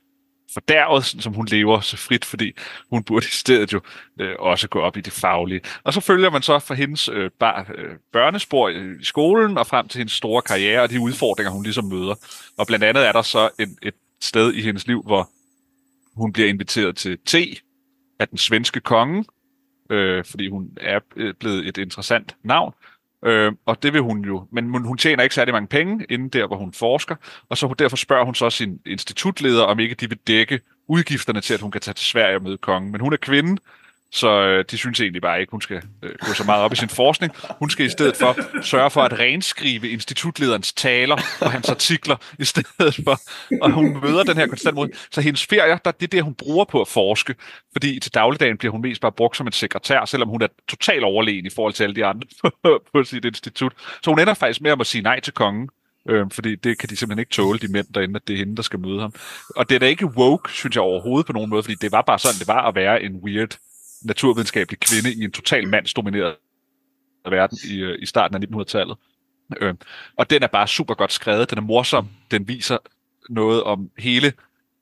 [SPEAKER 2] fordærvet, som hun lever så frit, fordi hun burde i stedet jo øh, også gå op i det faglige. Og så følger man så fra hendes øh, bar, øh, børnespor i, i skolen og frem til hendes store karriere og de udfordringer, hun ligesom møder. Og blandt andet er der så en, et sted i hendes liv, hvor hun bliver inviteret til te af den svenske konge, øh, fordi hun er øh, blevet et interessant navn. Øh, og det vil hun jo, men hun tjener ikke særlig mange penge inden der, hvor hun forsker, og så derfor spørger hun så sin institutleder, om ikke de vil dække udgifterne til, at hun kan tage til Sverige og møde kongen. Men hun er kvinde, så øh, de synes egentlig bare ikke, hun skal øh, gå så meget op i sin forskning. Hun skal i stedet for sørge for at renskrive institutlederens taler og hans artikler, i stedet for, og hun møder den her konstant mod. Så hendes ferier, der, det er det, hun bruger på at forske, fordi til dagligdagen bliver hun mest bare brugt som en sekretær, selvom hun er total overlegen i forhold til alle de andre på sit institut. Så hun ender faktisk med at sige nej til kongen, Øh, fordi det kan de simpelthen ikke tåle, de mænd derinde, at det er hende, der skal møde ham. Og det er da ikke woke, synes jeg overhovedet på nogen måde, fordi det var bare sådan, det var at være en weird naturvidenskabelig kvinde i en total mandsdomineret verden i, øh, i starten af 1900-tallet. Øh, og den er bare super godt skrevet, den er morsom, den viser noget om hele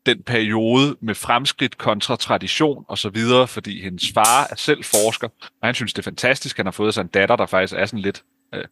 [SPEAKER 2] den periode med fremskridt kontra tradition og så videre, fordi hendes far er selv forsker, og han synes, det er fantastisk, han har fået sig en datter, der faktisk er sådan lidt, øh,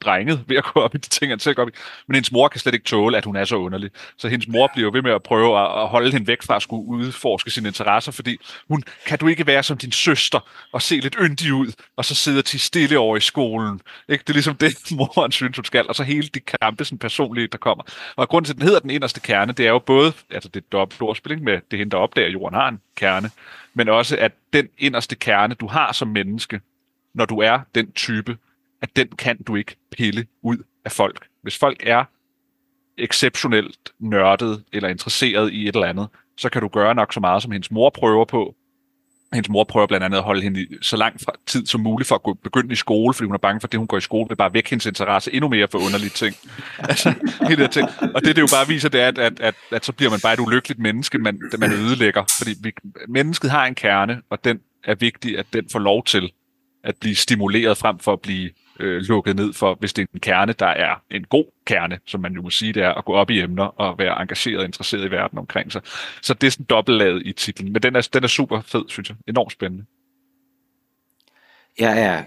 [SPEAKER 2] drenget ved at gå op i de ting, han selv går op i. Men hendes mor kan slet ikke tåle, at hun er så underlig. Så hendes mor bliver ved med at prøve at, at holde hende væk fra at skulle udforske sine interesser, fordi hun, kan du ikke være som din søster og se lidt yndig ud, og så sidde til stille over i skolen. Ikke? Det er ligesom det, moren synes, hun skal. Og så hele de kampe, sådan personlige, der kommer. Og grunden til, at den hedder den inderste kerne, det er jo både, altså det er dobbelt ordspil, med det hende, der opdager, at jorden har en kerne, men også, at den inderste kerne, du har som menneske, når du er den type, at den kan du ikke pille ud af folk. Hvis folk er exceptionelt nørdet eller interesseret i et eller andet, så kan du gøre nok så meget, som hendes mor prøver på. Hendes mor prøver blandt andet at holde hende så lang fra tid som muligt for at gå, begynde i skole, fordi hun er bange for, at det, hun går i skole, vil bare vække hendes interesse endnu mere for underlige ting. altså, hele det ting. Og det, det jo bare viser, det er, at, at, at, at så bliver man bare et ulykkeligt menneske, man, man ødelægger. Fordi vi, mennesket har en kerne, og den er vigtig, at den får lov til at blive stimuleret frem for at blive øh, lukket ned for, hvis det er en kerne, der er en god kerne, som man jo må sige, det er at gå op i emner og være engageret og interesseret i verden omkring sig. Så det er sådan dobbeltlaget i titlen, men den er, den er super fed, synes jeg. Enormt spændende.
[SPEAKER 1] Jeg er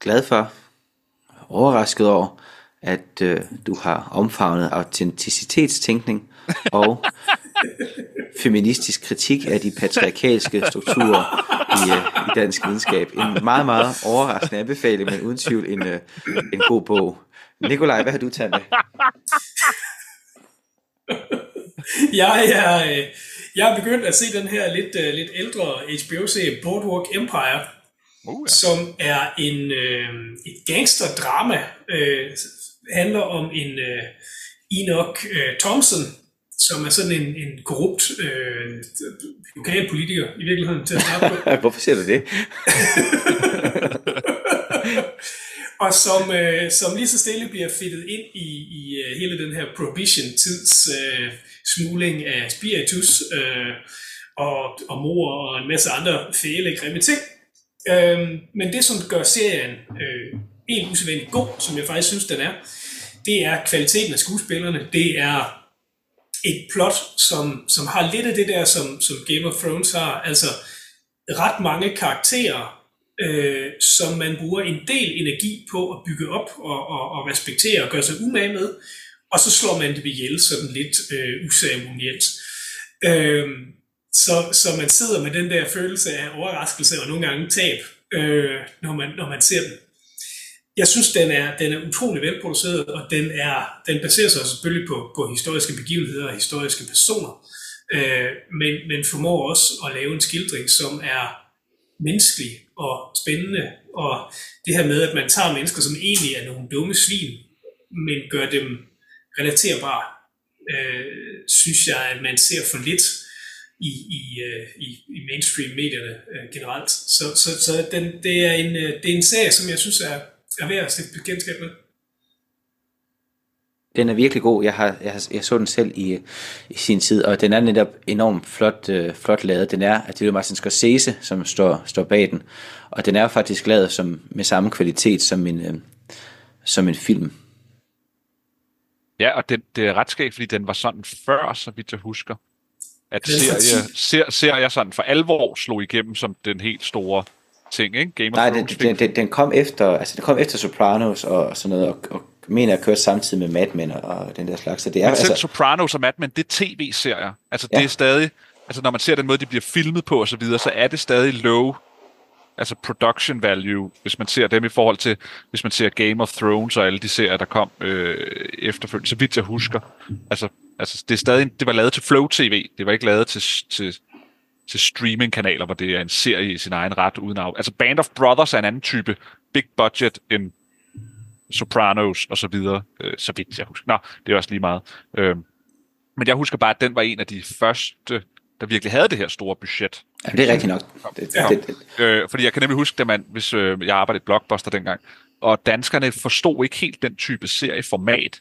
[SPEAKER 1] glad for, overrasket over, at øh, du har omfavnet autenticitetstænkning og feministisk kritik af de patriarkalske strukturer i, uh, i dansk videnskab. En meget, meget overraskende anbefaling, men uden tvivl en, uh, en god bog. Nikolaj, hvad har du taget med?
[SPEAKER 4] jeg, er, jeg er begyndt at se den her lidt, uh, lidt ældre HBO-serie Boardwalk Empire, uh, ja. som er en uh, et gangsterdrama. Uh, handler om en uh, Enoch uh, Thompson, som er sådan en, en korrupt øh, lokalpolitiker i virkeligheden til at starte på.
[SPEAKER 1] Hvorfor siger du det?
[SPEAKER 4] og som, øh, som lige så stille bliver fittet ind i, i uh, hele den her prohibition-tids øh, smugling af spiritus øh, og, og mor og en masse andre fæle grimme ting. Øh, men det, som gør serien øh, helt usædvanligt god, som jeg faktisk synes, den er, det er kvaliteten af skuespillerne. Det er et plot, som, som har lidt af det der, som, som Game of Thrones har, altså ret mange karakterer, øh, som man bruger en del energi på at bygge op og, og, og respektere og gøre sig umage med, og så slår man det ihjel sådan lidt øh, uceremonielt. Øh, så, så man sidder med den der følelse af overraskelse og nogle gange tab, øh, når, man, når man ser den jeg synes, den er, den er utrolig velproduceret, og den, er, den baserer sig selvfølgelig på, på historiske begivenheder og historiske personer, øh, men, men formår også at lave en skildring, som er menneskelig og spændende, og det her med, at man tager mennesker, som egentlig er nogle dumme svin, men gør dem relaterbare, øh, synes jeg, at man ser for lidt i, i, øh, i, i mainstream-medierne øh, generelt. Så, så, så den, det, er en, øh, det er en sag, som jeg synes er, er ved at stifte bekendtskab med.
[SPEAKER 1] Den er virkelig god. Jeg, har, jeg, jeg så den selv i, i sin tid, og den er netop enormt flot, øh, flot lavet. Den er, at det er Martin Scorsese, som står, står bag den, og den er faktisk lavet som, med samme kvalitet som en, øh, som en film.
[SPEAKER 2] Ja, og det, det er ret skægt, fordi den var sådan før, så vidt jeg husker. At serie, ser, ser jeg sådan for alvor slog igennem som den helt store ting, ikke? Game
[SPEAKER 1] Nej, Thrones den, den, den, kom efter, altså den kom efter Sopranos og sådan noget, og, og mener at køre samtidig med Mad Men og den der slags. Så det er,
[SPEAKER 2] Men selv
[SPEAKER 1] altså,
[SPEAKER 2] Sopranos og Mad Men, det er tv-serier. Altså ja. det er stadig, altså når man ser den måde, de bliver filmet på og så videre, så er det stadig low altså production value, hvis man ser dem i forhold til, hvis man ser Game of Thrones og alle de serier, der kom øh, efterfølgende, så vidt jeg husker. Altså, altså det er stadig, det var lavet til Flow TV, det var ikke lavet til, til til streamingkanaler, hvor det er en serie i sin egen ret uden af. Altså Band of Brothers er en anden type big budget end Sopranos og så videre, øh, så vidt jeg husker. Nå, det er også lige meget. Øh, men jeg husker bare, at den var en af de første, der virkelig havde det her store budget.
[SPEAKER 1] Ja, det er rigtigt nok. Det,
[SPEAKER 2] ja. det, det. Øh, fordi jeg kan nemlig huske, at man, hvis øh, jeg arbejdede i Blockbuster dengang, og danskerne forstod ikke helt den type serieformat,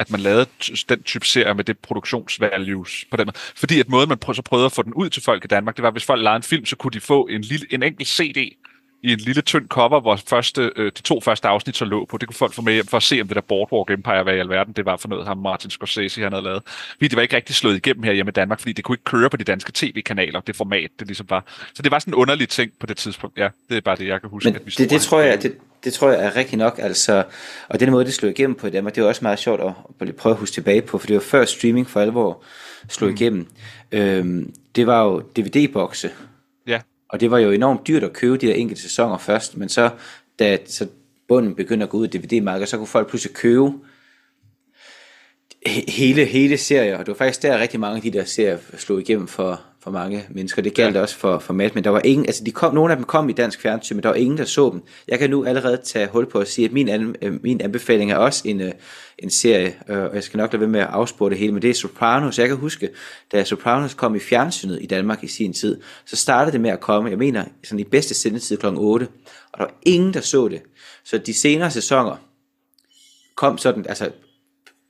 [SPEAKER 2] at man lavede den type serie med det produktionsvalues på den måde. Fordi at måden, man prøv, så prøvede at få den ud til folk i Danmark, det var, at hvis folk lavede en film, så kunne de få en, lille, en enkelt CD i en lille tynd cover, hvor første, øh, de to første afsnit så lå på. Det kunne folk få med hjem for at se, om det der Boardwalk Empire, hvad i alverden det var for noget, ham Martin Scorsese han havde lavet. Fordi det var ikke rigtig slået igennem her hjemme i Danmark, fordi det kunne ikke køre på de danske tv-kanaler, det format, det ligesom var. Så det var sådan en underlig ting på det tidspunkt. Ja, det er bare det, jeg kan huske.
[SPEAKER 1] Men
[SPEAKER 2] at vi
[SPEAKER 1] det, det, tror jeg, det, det tror jeg er rigtigt nok, altså, og den måde, det slog igennem på i Danmark, det var også meget sjovt at, prøve at huske tilbage på, for det var før streaming for alvor slog mm. igennem. Øhm, det var jo DVD-bokse,
[SPEAKER 2] Ja,
[SPEAKER 1] og det var jo enormt dyrt at købe de der enkelte sæsoner først, men så, da så bunden begyndte at gå ud i DVD-markedet, så kunne folk pludselig købe he- hele, hele serier, og det var faktisk der rigtig mange af de der serier slog igennem for, for mange mennesker. Det galt ja. også for, for Matt, men der var ingen, altså de kom, nogle af dem kom i dansk fjernsyn, men der var ingen, der så dem. Jeg kan nu allerede tage hul på at sige, at min, an, øh, min anbefaling er også en, øh, en serie, øh, og jeg skal nok lade være med at afspore det hele, men det er Sopranos. Jeg kan huske, da Sopranos kom i fjernsynet i Danmark i sin tid, så startede det med at komme, jeg mener, sådan i bedste sendetid kl. 8, og der var ingen, der så det. Så de senere sæsoner kom sådan, altså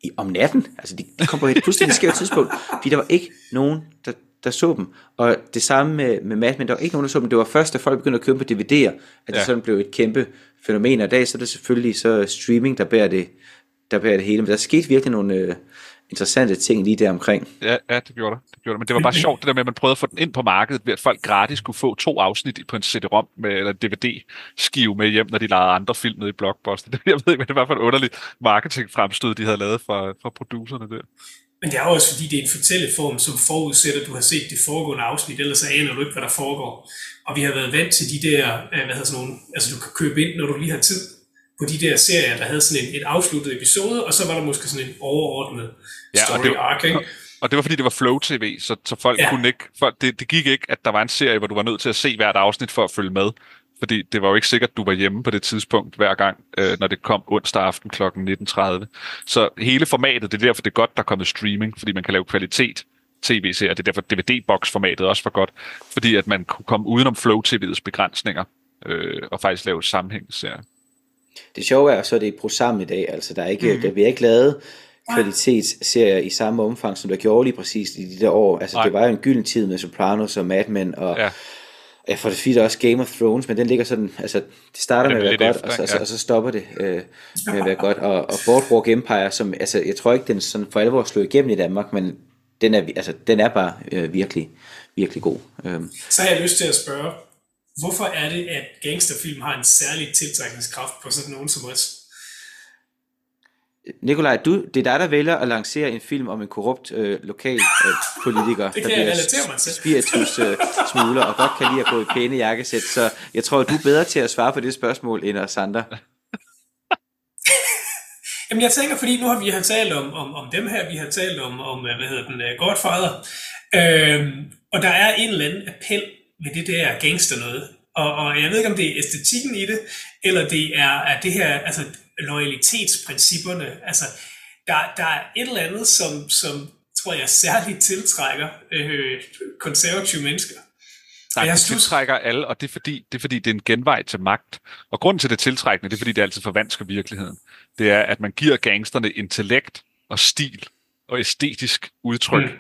[SPEAKER 1] i, om natten, altså de, de kom på et fuldstændig skævt tidspunkt, fordi der var ikke nogen, der, der så dem. Og det samme med, med Mad Men, der var ikke nogen, der så dem. Det var først, da folk begyndte at købe på DVD'er, at det
[SPEAKER 2] Ja.
[SPEAKER 1] sådan blev et kæmpe fænomen. Og i dag så er det selvfølgelig så streaming, der bærer det, der bærer det hele. Men der skete virkelig nogle øh, interessante ting lige der omkring.
[SPEAKER 2] ja, ja, det gjorde det. det gjorde det. Men det var bare sjovt, det der med, at man prøvede at få den ind på markedet, ved at folk gratis kunne få to afsnit i- på en CD-ROM med, eller DVD-skive med hjem, når de lavede andre film nede i Blockbuster. Det, jeg ved ikke, men det var for et underligt marketingfremstød, de havde lavet fra, fra producerne der.
[SPEAKER 4] Men det er også fordi, det er en fortælleform, som forudsætter, at du har set det foregående afsnit, ellers så aner du ikke, hvad der foregår. Og vi har været vant til de der, øh, hvad hedder sådan nogle, altså du kan købe ind, når du lige har tid på de der serier, der havde sådan en, et afsluttet episode, og så var der måske sådan en overordnet
[SPEAKER 2] Ja, og
[SPEAKER 4] story
[SPEAKER 2] det-
[SPEAKER 4] arc, ikke?
[SPEAKER 2] Og det var fordi, det var Flow TV, så, så folk
[SPEAKER 4] ja.
[SPEAKER 2] kunne ikke... Folk, det, det gik ikke, at der var en serie, hvor du var nødt til at se hvert afsnit for at følge med. Fordi det var jo ikke sikkert, at du var hjemme på det tidspunkt hver gang, øh, når det kom onsdag aften kl. 19.30. Så hele formatet, det er derfor, det er godt, der er kommet streaming, fordi man kan lave kvalitet tv-serier. Det er derfor, DVD-box-formatet også var godt, fordi at man kunne komme udenom Flow TV'ets begrænsninger øh, og faktisk lave sammenhængsserier.
[SPEAKER 1] Det sjove er, så er det brugt sammen i dag. Altså, der, er ikke, mm. der bliver ikke lavet kvalitetsserier i samme omfang, som der gjorde lige præcis i de der år. Altså,
[SPEAKER 2] Nej.
[SPEAKER 1] det var jo en gylden tid med Sopranos og Mad Men, og
[SPEAKER 2] Ja.
[SPEAKER 1] Ja, for det fint også Game of Thrones, men den ligger sådan, altså, det starter
[SPEAKER 2] Ja,
[SPEAKER 1] med at være godt,
[SPEAKER 2] efter,
[SPEAKER 1] og, så,
[SPEAKER 2] ikke?
[SPEAKER 1] og, så,
[SPEAKER 2] Ja.
[SPEAKER 1] og så stopper det øh, med at være godt. Og, og Boardwalk Empire, som, altså, jeg tror ikke, den sådan for alvor slog igennem i Danmark, men den er, altså, den er bare øh, virkelig, virkelig god. Øhm,
[SPEAKER 4] Så har jeg lyst til at spørge, hvorfor er det, at gangsterfilm har en særlig tiltrækningskraft på sådan nogen som os?
[SPEAKER 1] Nikolaj, du, det er dig, der vælger at lancere en film om en korrupt øh, lokal øh, politiker,
[SPEAKER 4] kan
[SPEAKER 1] der bliver spiritus øh, smugler og godt kan lide at gå i pæne jakkesæt. Så jeg tror, du er bedre til at svare på det spørgsmål end os andre.
[SPEAKER 4] Jamen jeg tænker, fordi nu har vi har talt om, om, om dem her, vi har talt om, om hvad hedder den, uh, Godfather, øhm, og der er en eller anden appel ved det der gangster noget, og, og jeg ved ikke, om det er æstetikken i det, eller det er, er det her, altså loyalitetsprincipperne, altså der, der er et eller andet, som, som tror jeg særligt tiltrækker øh, konservative mennesker.
[SPEAKER 2] Nej,
[SPEAKER 4] jeg
[SPEAKER 2] det tiltrækker alle, og det er, fordi, det er fordi, det er en genvej til magt. Og grunden til det tiltrækkende, det er fordi, det altid forvansker virkeligheden. Det er, at man giver gangsterne intellekt og stil og æstetisk udtryk.
[SPEAKER 4] Mm.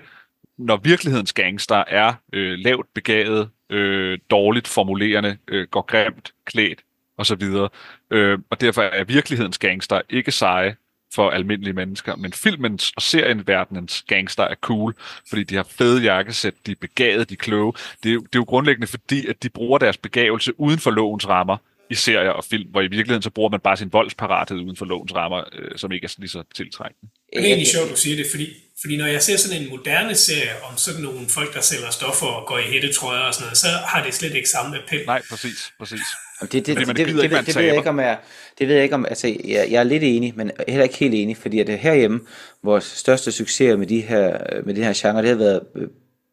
[SPEAKER 2] Når virkelighedens gangster er øh, lavt begavet, øh, dårligt formulerende, øh, går grimt klædt osv. Øh, og derfor er virkelighedens gangster ikke seje for almindelige mennesker, men filmens og serienverdenens gangster er cool, fordi de har fede jakkesæt, de er begavede, de er kloge. Det er, jo, det er jo grundlæggende fordi, at de bruger deres begavelse uden for lovens rammer i serier og film, hvor i virkeligheden så bruger man bare sin voldsparathed uden for lovens rammer, øh, som ikke er lige så tiltrækkende.
[SPEAKER 4] Det er egentlig sjovt, du siger det, fordi, fordi når jeg ser sådan en moderne serie om sådan nogle folk, der sælger stoffer og går i hættetrøjer og sådan noget, så har det slet ikke samme appel.
[SPEAKER 2] Nej, præcis, præcis.
[SPEAKER 1] Det, det, det, det, det, det, ved jeg ikke om jeg, det ved jeg ikke om, altså jeg, jeg er lidt enig, men heller ikke helt enig, fordi at det herhjemme, vores største succes med de her, med de her genre, det har været øh,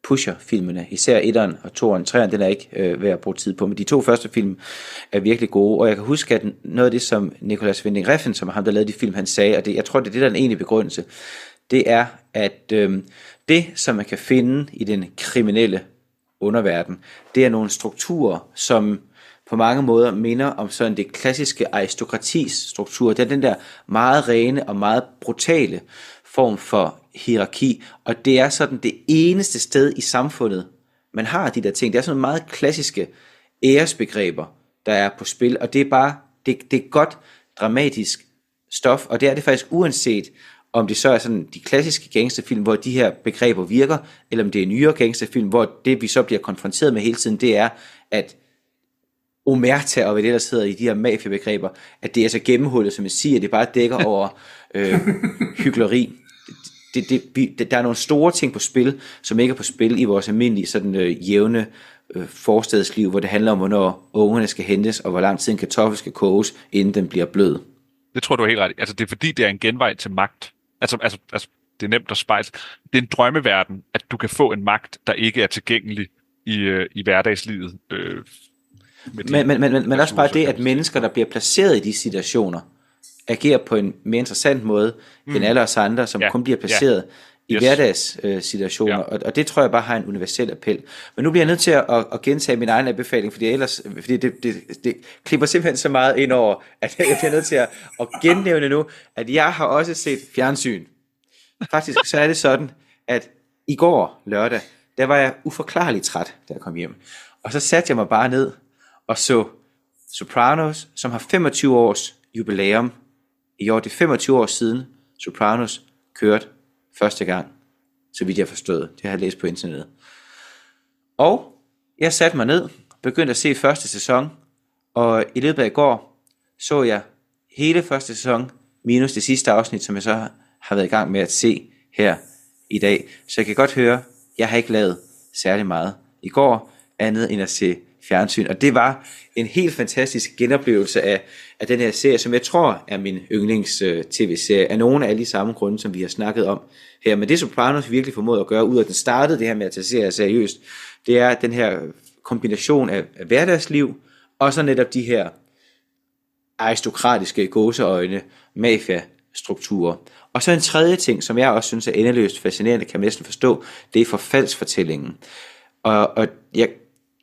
[SPEAKER 1] Pusher-filmene, især 1'eren og 2'eren, 3'eren, den er ikke øh, værd at bruge tid på, men de to første film er virkelig gode, og jeg kan huske, at noget af det, som Nicolas Winding Refn, som er ham, der lavede de film, han sagde, og det, jeg tror, det er det, der er den egentlige begrundelse, det er, at øh, det, som man kan finde i den kriminelle underverden, det er nogle strukturer, som på mange måder minder om sådan det klassiske aristokratis struktur. Det er den der meget rene og meget brutale form for hierarki, og det er sådan det eneste sted i samfundet, man har de der ting. Det er sådan meget klassiske æresbegreber, der er på spil, og det er bare, det, det er godt dramatisk stof, og det er det faktisk uanset, om det så er sådan de klassiske gangsterfilm, hvor de her begreber virker, eller om det er nyere gangsterfilm, hvor det vi så bliver konfronteret med hele tiden, det er, at omerta og hvad det der sidder i de her mafiabegreber, at det er så gennemhullet, som jeg siger, det bare dækker over øh, hyggeleri. Det, det, det, der er nogle store ting på spil, som ikke er på spil i vores almindelige sådan øh, jævne øh, forstadsliv, hvor det handler om, hvornår ungerne skal hentes, og hvor lang tid en kartoffel skal koges, inden den bliver blød.
[SPEAKER 2] Det tror du er helt ret. Altså, det er fordi, det er en genvej til magt. Altså, altså, altså det er nemt at spejle. Det er en drømmeverden, at du kan få en magt, der ikke er tilgængelig i, øh, i hverdagslivet. Øh,
[SPEAKER 1] Men, men, men, men, men også bare det, at mennesker, der bliver placeret i de situationer, agerer på en mere interessant måde, mm. end alle os andre, som
[SPEAKER 2] Ja,
[SPEAKER 1] kun bliver placeret i
[SPEAKER 2] Yes.
[SPEAKER 1] hverdagssituationer,
[SPEAKER 2] Ja.
[SPEAKER 1] og, og det tror jeg bare har en universel appel. Men nu bliver jeg nødt til at, at, at gentage min egen anbefaling, fordi ellers, fordi det, det, det klipper simpelthen så meget ind over, at jeg bliver nødt til at, at gennævne nu, at jeg har også set fjernsyn. Faktisk så er det sådan, at i går lørdag, der var jeg uforklarligt træt, da jeg kom hjem. Og så satte jeg mig bare ned og så Sopranos, som har 25 års jubilæum. I år det er 25 år siden Sopranos kørte første gang, så vidt jeg har forstået. Det har jeg læst på internettet. Og jeg satte mig ned, begyndte at se første sæson, og i løbet af i går så jeg hele første sæson, minus det sidste afsnit, som jeg så har været i gang med at se her i dag. Så jeg kan godt høre, jeg har ikke lavet særlig meget i går, andet end at se fjernsyn. Og det var en helt fantastisk genoplevelse af, af den her serie, som jeg tror er min yndlings øh, tv-serie, af nogle af alle de samme grunde, som vi har snakket om her. Men det Sopranos virkelig formåede at gøre, ud af at den startede det her med at tage serier seriøst, det er den her kombination af, af hverdagsliv, og så netop de her aristokratiske gåseøjne, mafia-strukturer. Og så en tredje ting, som jeg også synes er endeløst fascinerende, kan man næsten forstå, det er forfaldsfortællingen. Og, og jeg,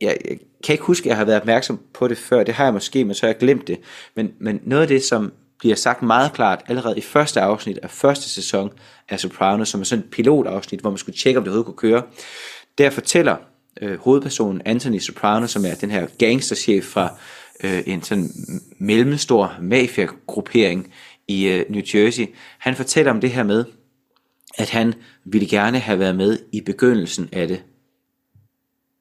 [SPEAKER 1] jeg, jeg kan ikke huske, at jeg har været opmærksom på det før, det har jeg måske, men så har jeg glemt det. Men, men noget af det, som bliver sagt meget klart allerede i første afsnit af første sæson af Sopranos, som er sådan et pilotafsnit, hvor man skulle tjekke, om det overhovedet kunne køre, der fortæller øh, hovedpersonen Anthony Soprano, som er den her gangsterchef fra øh, en sådan mellemstor mafia-gruppering i øh, New Jersey, han fortæller om det her med, at han ville gerne have været med i begyndelsen af det,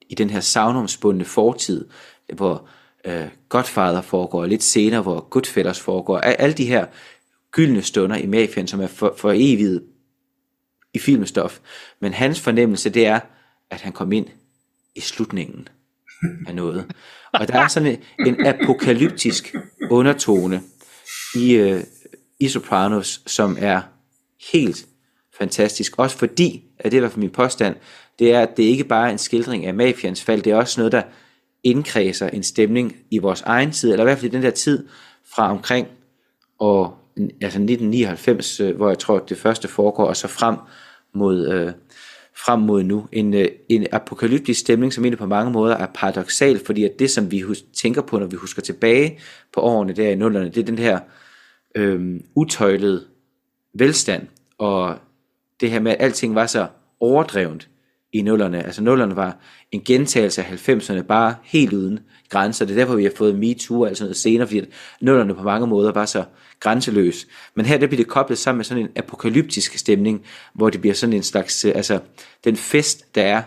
[SPEAKER 1] i den her savnomsbundne fortid, hvor øh, Godfather foregår, og lidt senere, hvor Goodfellas foregår, alle de her gyldne stunder i mafiaen, som er for, for evigt i filmstof. Men hans fornemmelse, det er, at han kom ind i slutningen af noget. Og der er sådan en, en apokalyptisk undertone i, øh, i Sopranos, som er helt fantastisk. Også fordi, at det er i hvert fald min påstand, det er, at det ikke bare er en skildring af mafians fald, det er også noget, der indkredser en stemning i vores egen tid, eller i hvert fald i den der tid fra omkring år, altså 1999, øh, hvor jeg tror, det første foregår, og så frem mod, øh, frem mod nu. En, øh, en apokalyptisk stemning, som egentlig på mange måder er paradoxal, fordi at det, som vi hus- tænker på, når vi husker tilbage på årene der i nullerne, det er den her øh, utøjlede velstand, og det her med, at alting var så overdrevent i nullerne. Altså nullerne var en gentagelse af 90'erne, bare helt uden grænser. Det er derfor, vi har fået MeToo og alt sådan noget senere, fordi at nullerne på mange måder var så grænseløs. Men her der bliver det koblet sammen med sådan en apokalyptisk stemning, hvor det bliver sådan en slags, øh, altså den fest, der er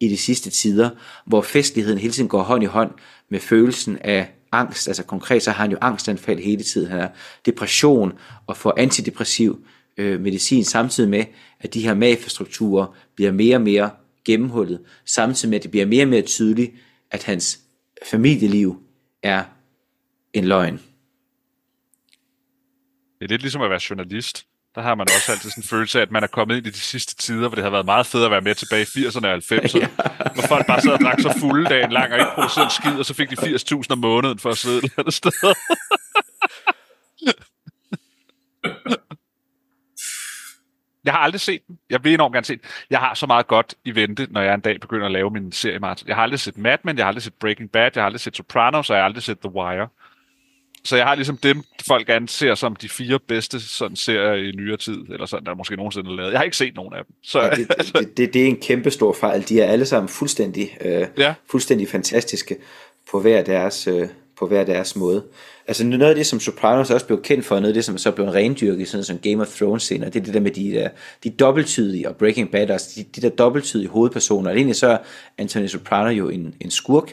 [SPEAKER 1] i de sidste tider, hvor festligheden hele tiden går hånd i hånd med følelsen af angst. Altså konkret så har han jo angstanfald hele tiden. Han har depression og får antidepressiv øh, medicin, samtidig med, at de her mafiastrukturer bliver mere og mere gennemhullet, samtidig med, at det bliver mere og mere tydeligt, at hans familieliv er en løgn.
[SPEAKER 2] Det er lidt ligesom at være journalist. Der har man også altid sådan en følelse af, at man er kommet ind i de sidste tider, hvor det har været meget fedt at være med tilbage i 80'erne og 90'erne. ja. Hvor folk bare sad og drak så fulde dagen lang og ikke producerede en skid, og så fik de 80.000 om måneden for at sidde et eller andet sted. Jeg har aldrig set den. Jeg vil enormt gerne se den. Jeg har så meget godt i vente, når jeg en dag begynder at lave min serie, Martin. Jeg har aldrig set Mad Men, jeg har aldrig set Breaking Bad, jeg har aldrig set Sopranos, og jeg har aldrig set The Wire. Så jeg har ligesom dem, folk anser som de fire bedste sådan serier i nyere tid, eller sådan, der måske nogensinde er lavet. Jeg har ikke set nogen af dem. Så,
[SPEAKER 1] Ja, det, det, det, det er en kæmpe stor fejl. De er alle sammen fuldstændig, øh,
[SPEAKER 2] Ja.
[SPEAKER 1] fuldstændig fantastiske på hver deres, øh, på hver deres måde. Altså noget af det, som Sopranos også blev kendt for, noget af det, som så blev rendyrket, sådan som Game of Thrones scener, det er det der med de der, de dobbelttydige, og Breaking Bad, altså de, de der dobbelttydige hovedpersoner. Og egentlig så er Anthony Soprano jo en, en skurk,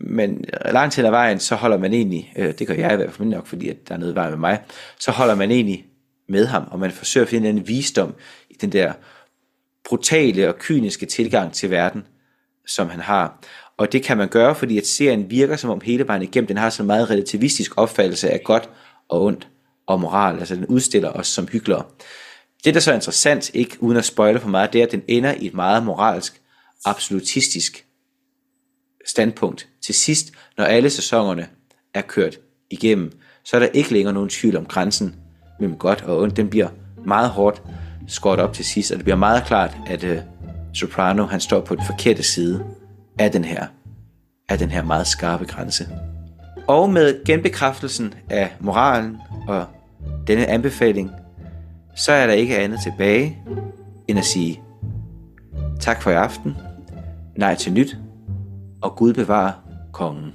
[SPEAKER 1] men langt til ad vejen, så holder man egentlig, øh, det gør jeg i hvert fald nok, fordi at der er noget vej med mig, så holder man egentlig med ham, og man forsøger at finde en visdom i den der brutale og kyniske tilgang til verden, som han har. Og det kan man gøre, fordi at serien virker som om hele vejen igennem, den har så en meget relativistisk opfattelse af godt og ondt og moral, altså den udstiller os som hyggelere. Det, der så er interessant, ikke uden at spoile for meget, det er, at den ender i et meget moralsk, absolutistisk standpunkt. Til sidst, når alle sæsonerne er kørt igennem, så er der ikke længere nogen tvivl om grænsen mellem godt og ondt. Den bliver meget hårdt skåret op til sidst, og det bliver meget klart, at uh, Soprano han står på den forkerte side af den her, af den her meget skarpe grænse. Og med genbekræftelsen af moralen og denne anbefaling, så er der ikke andet tilbage end at sige tak for i aften, nej til nyt, og Gud bevarer kongen.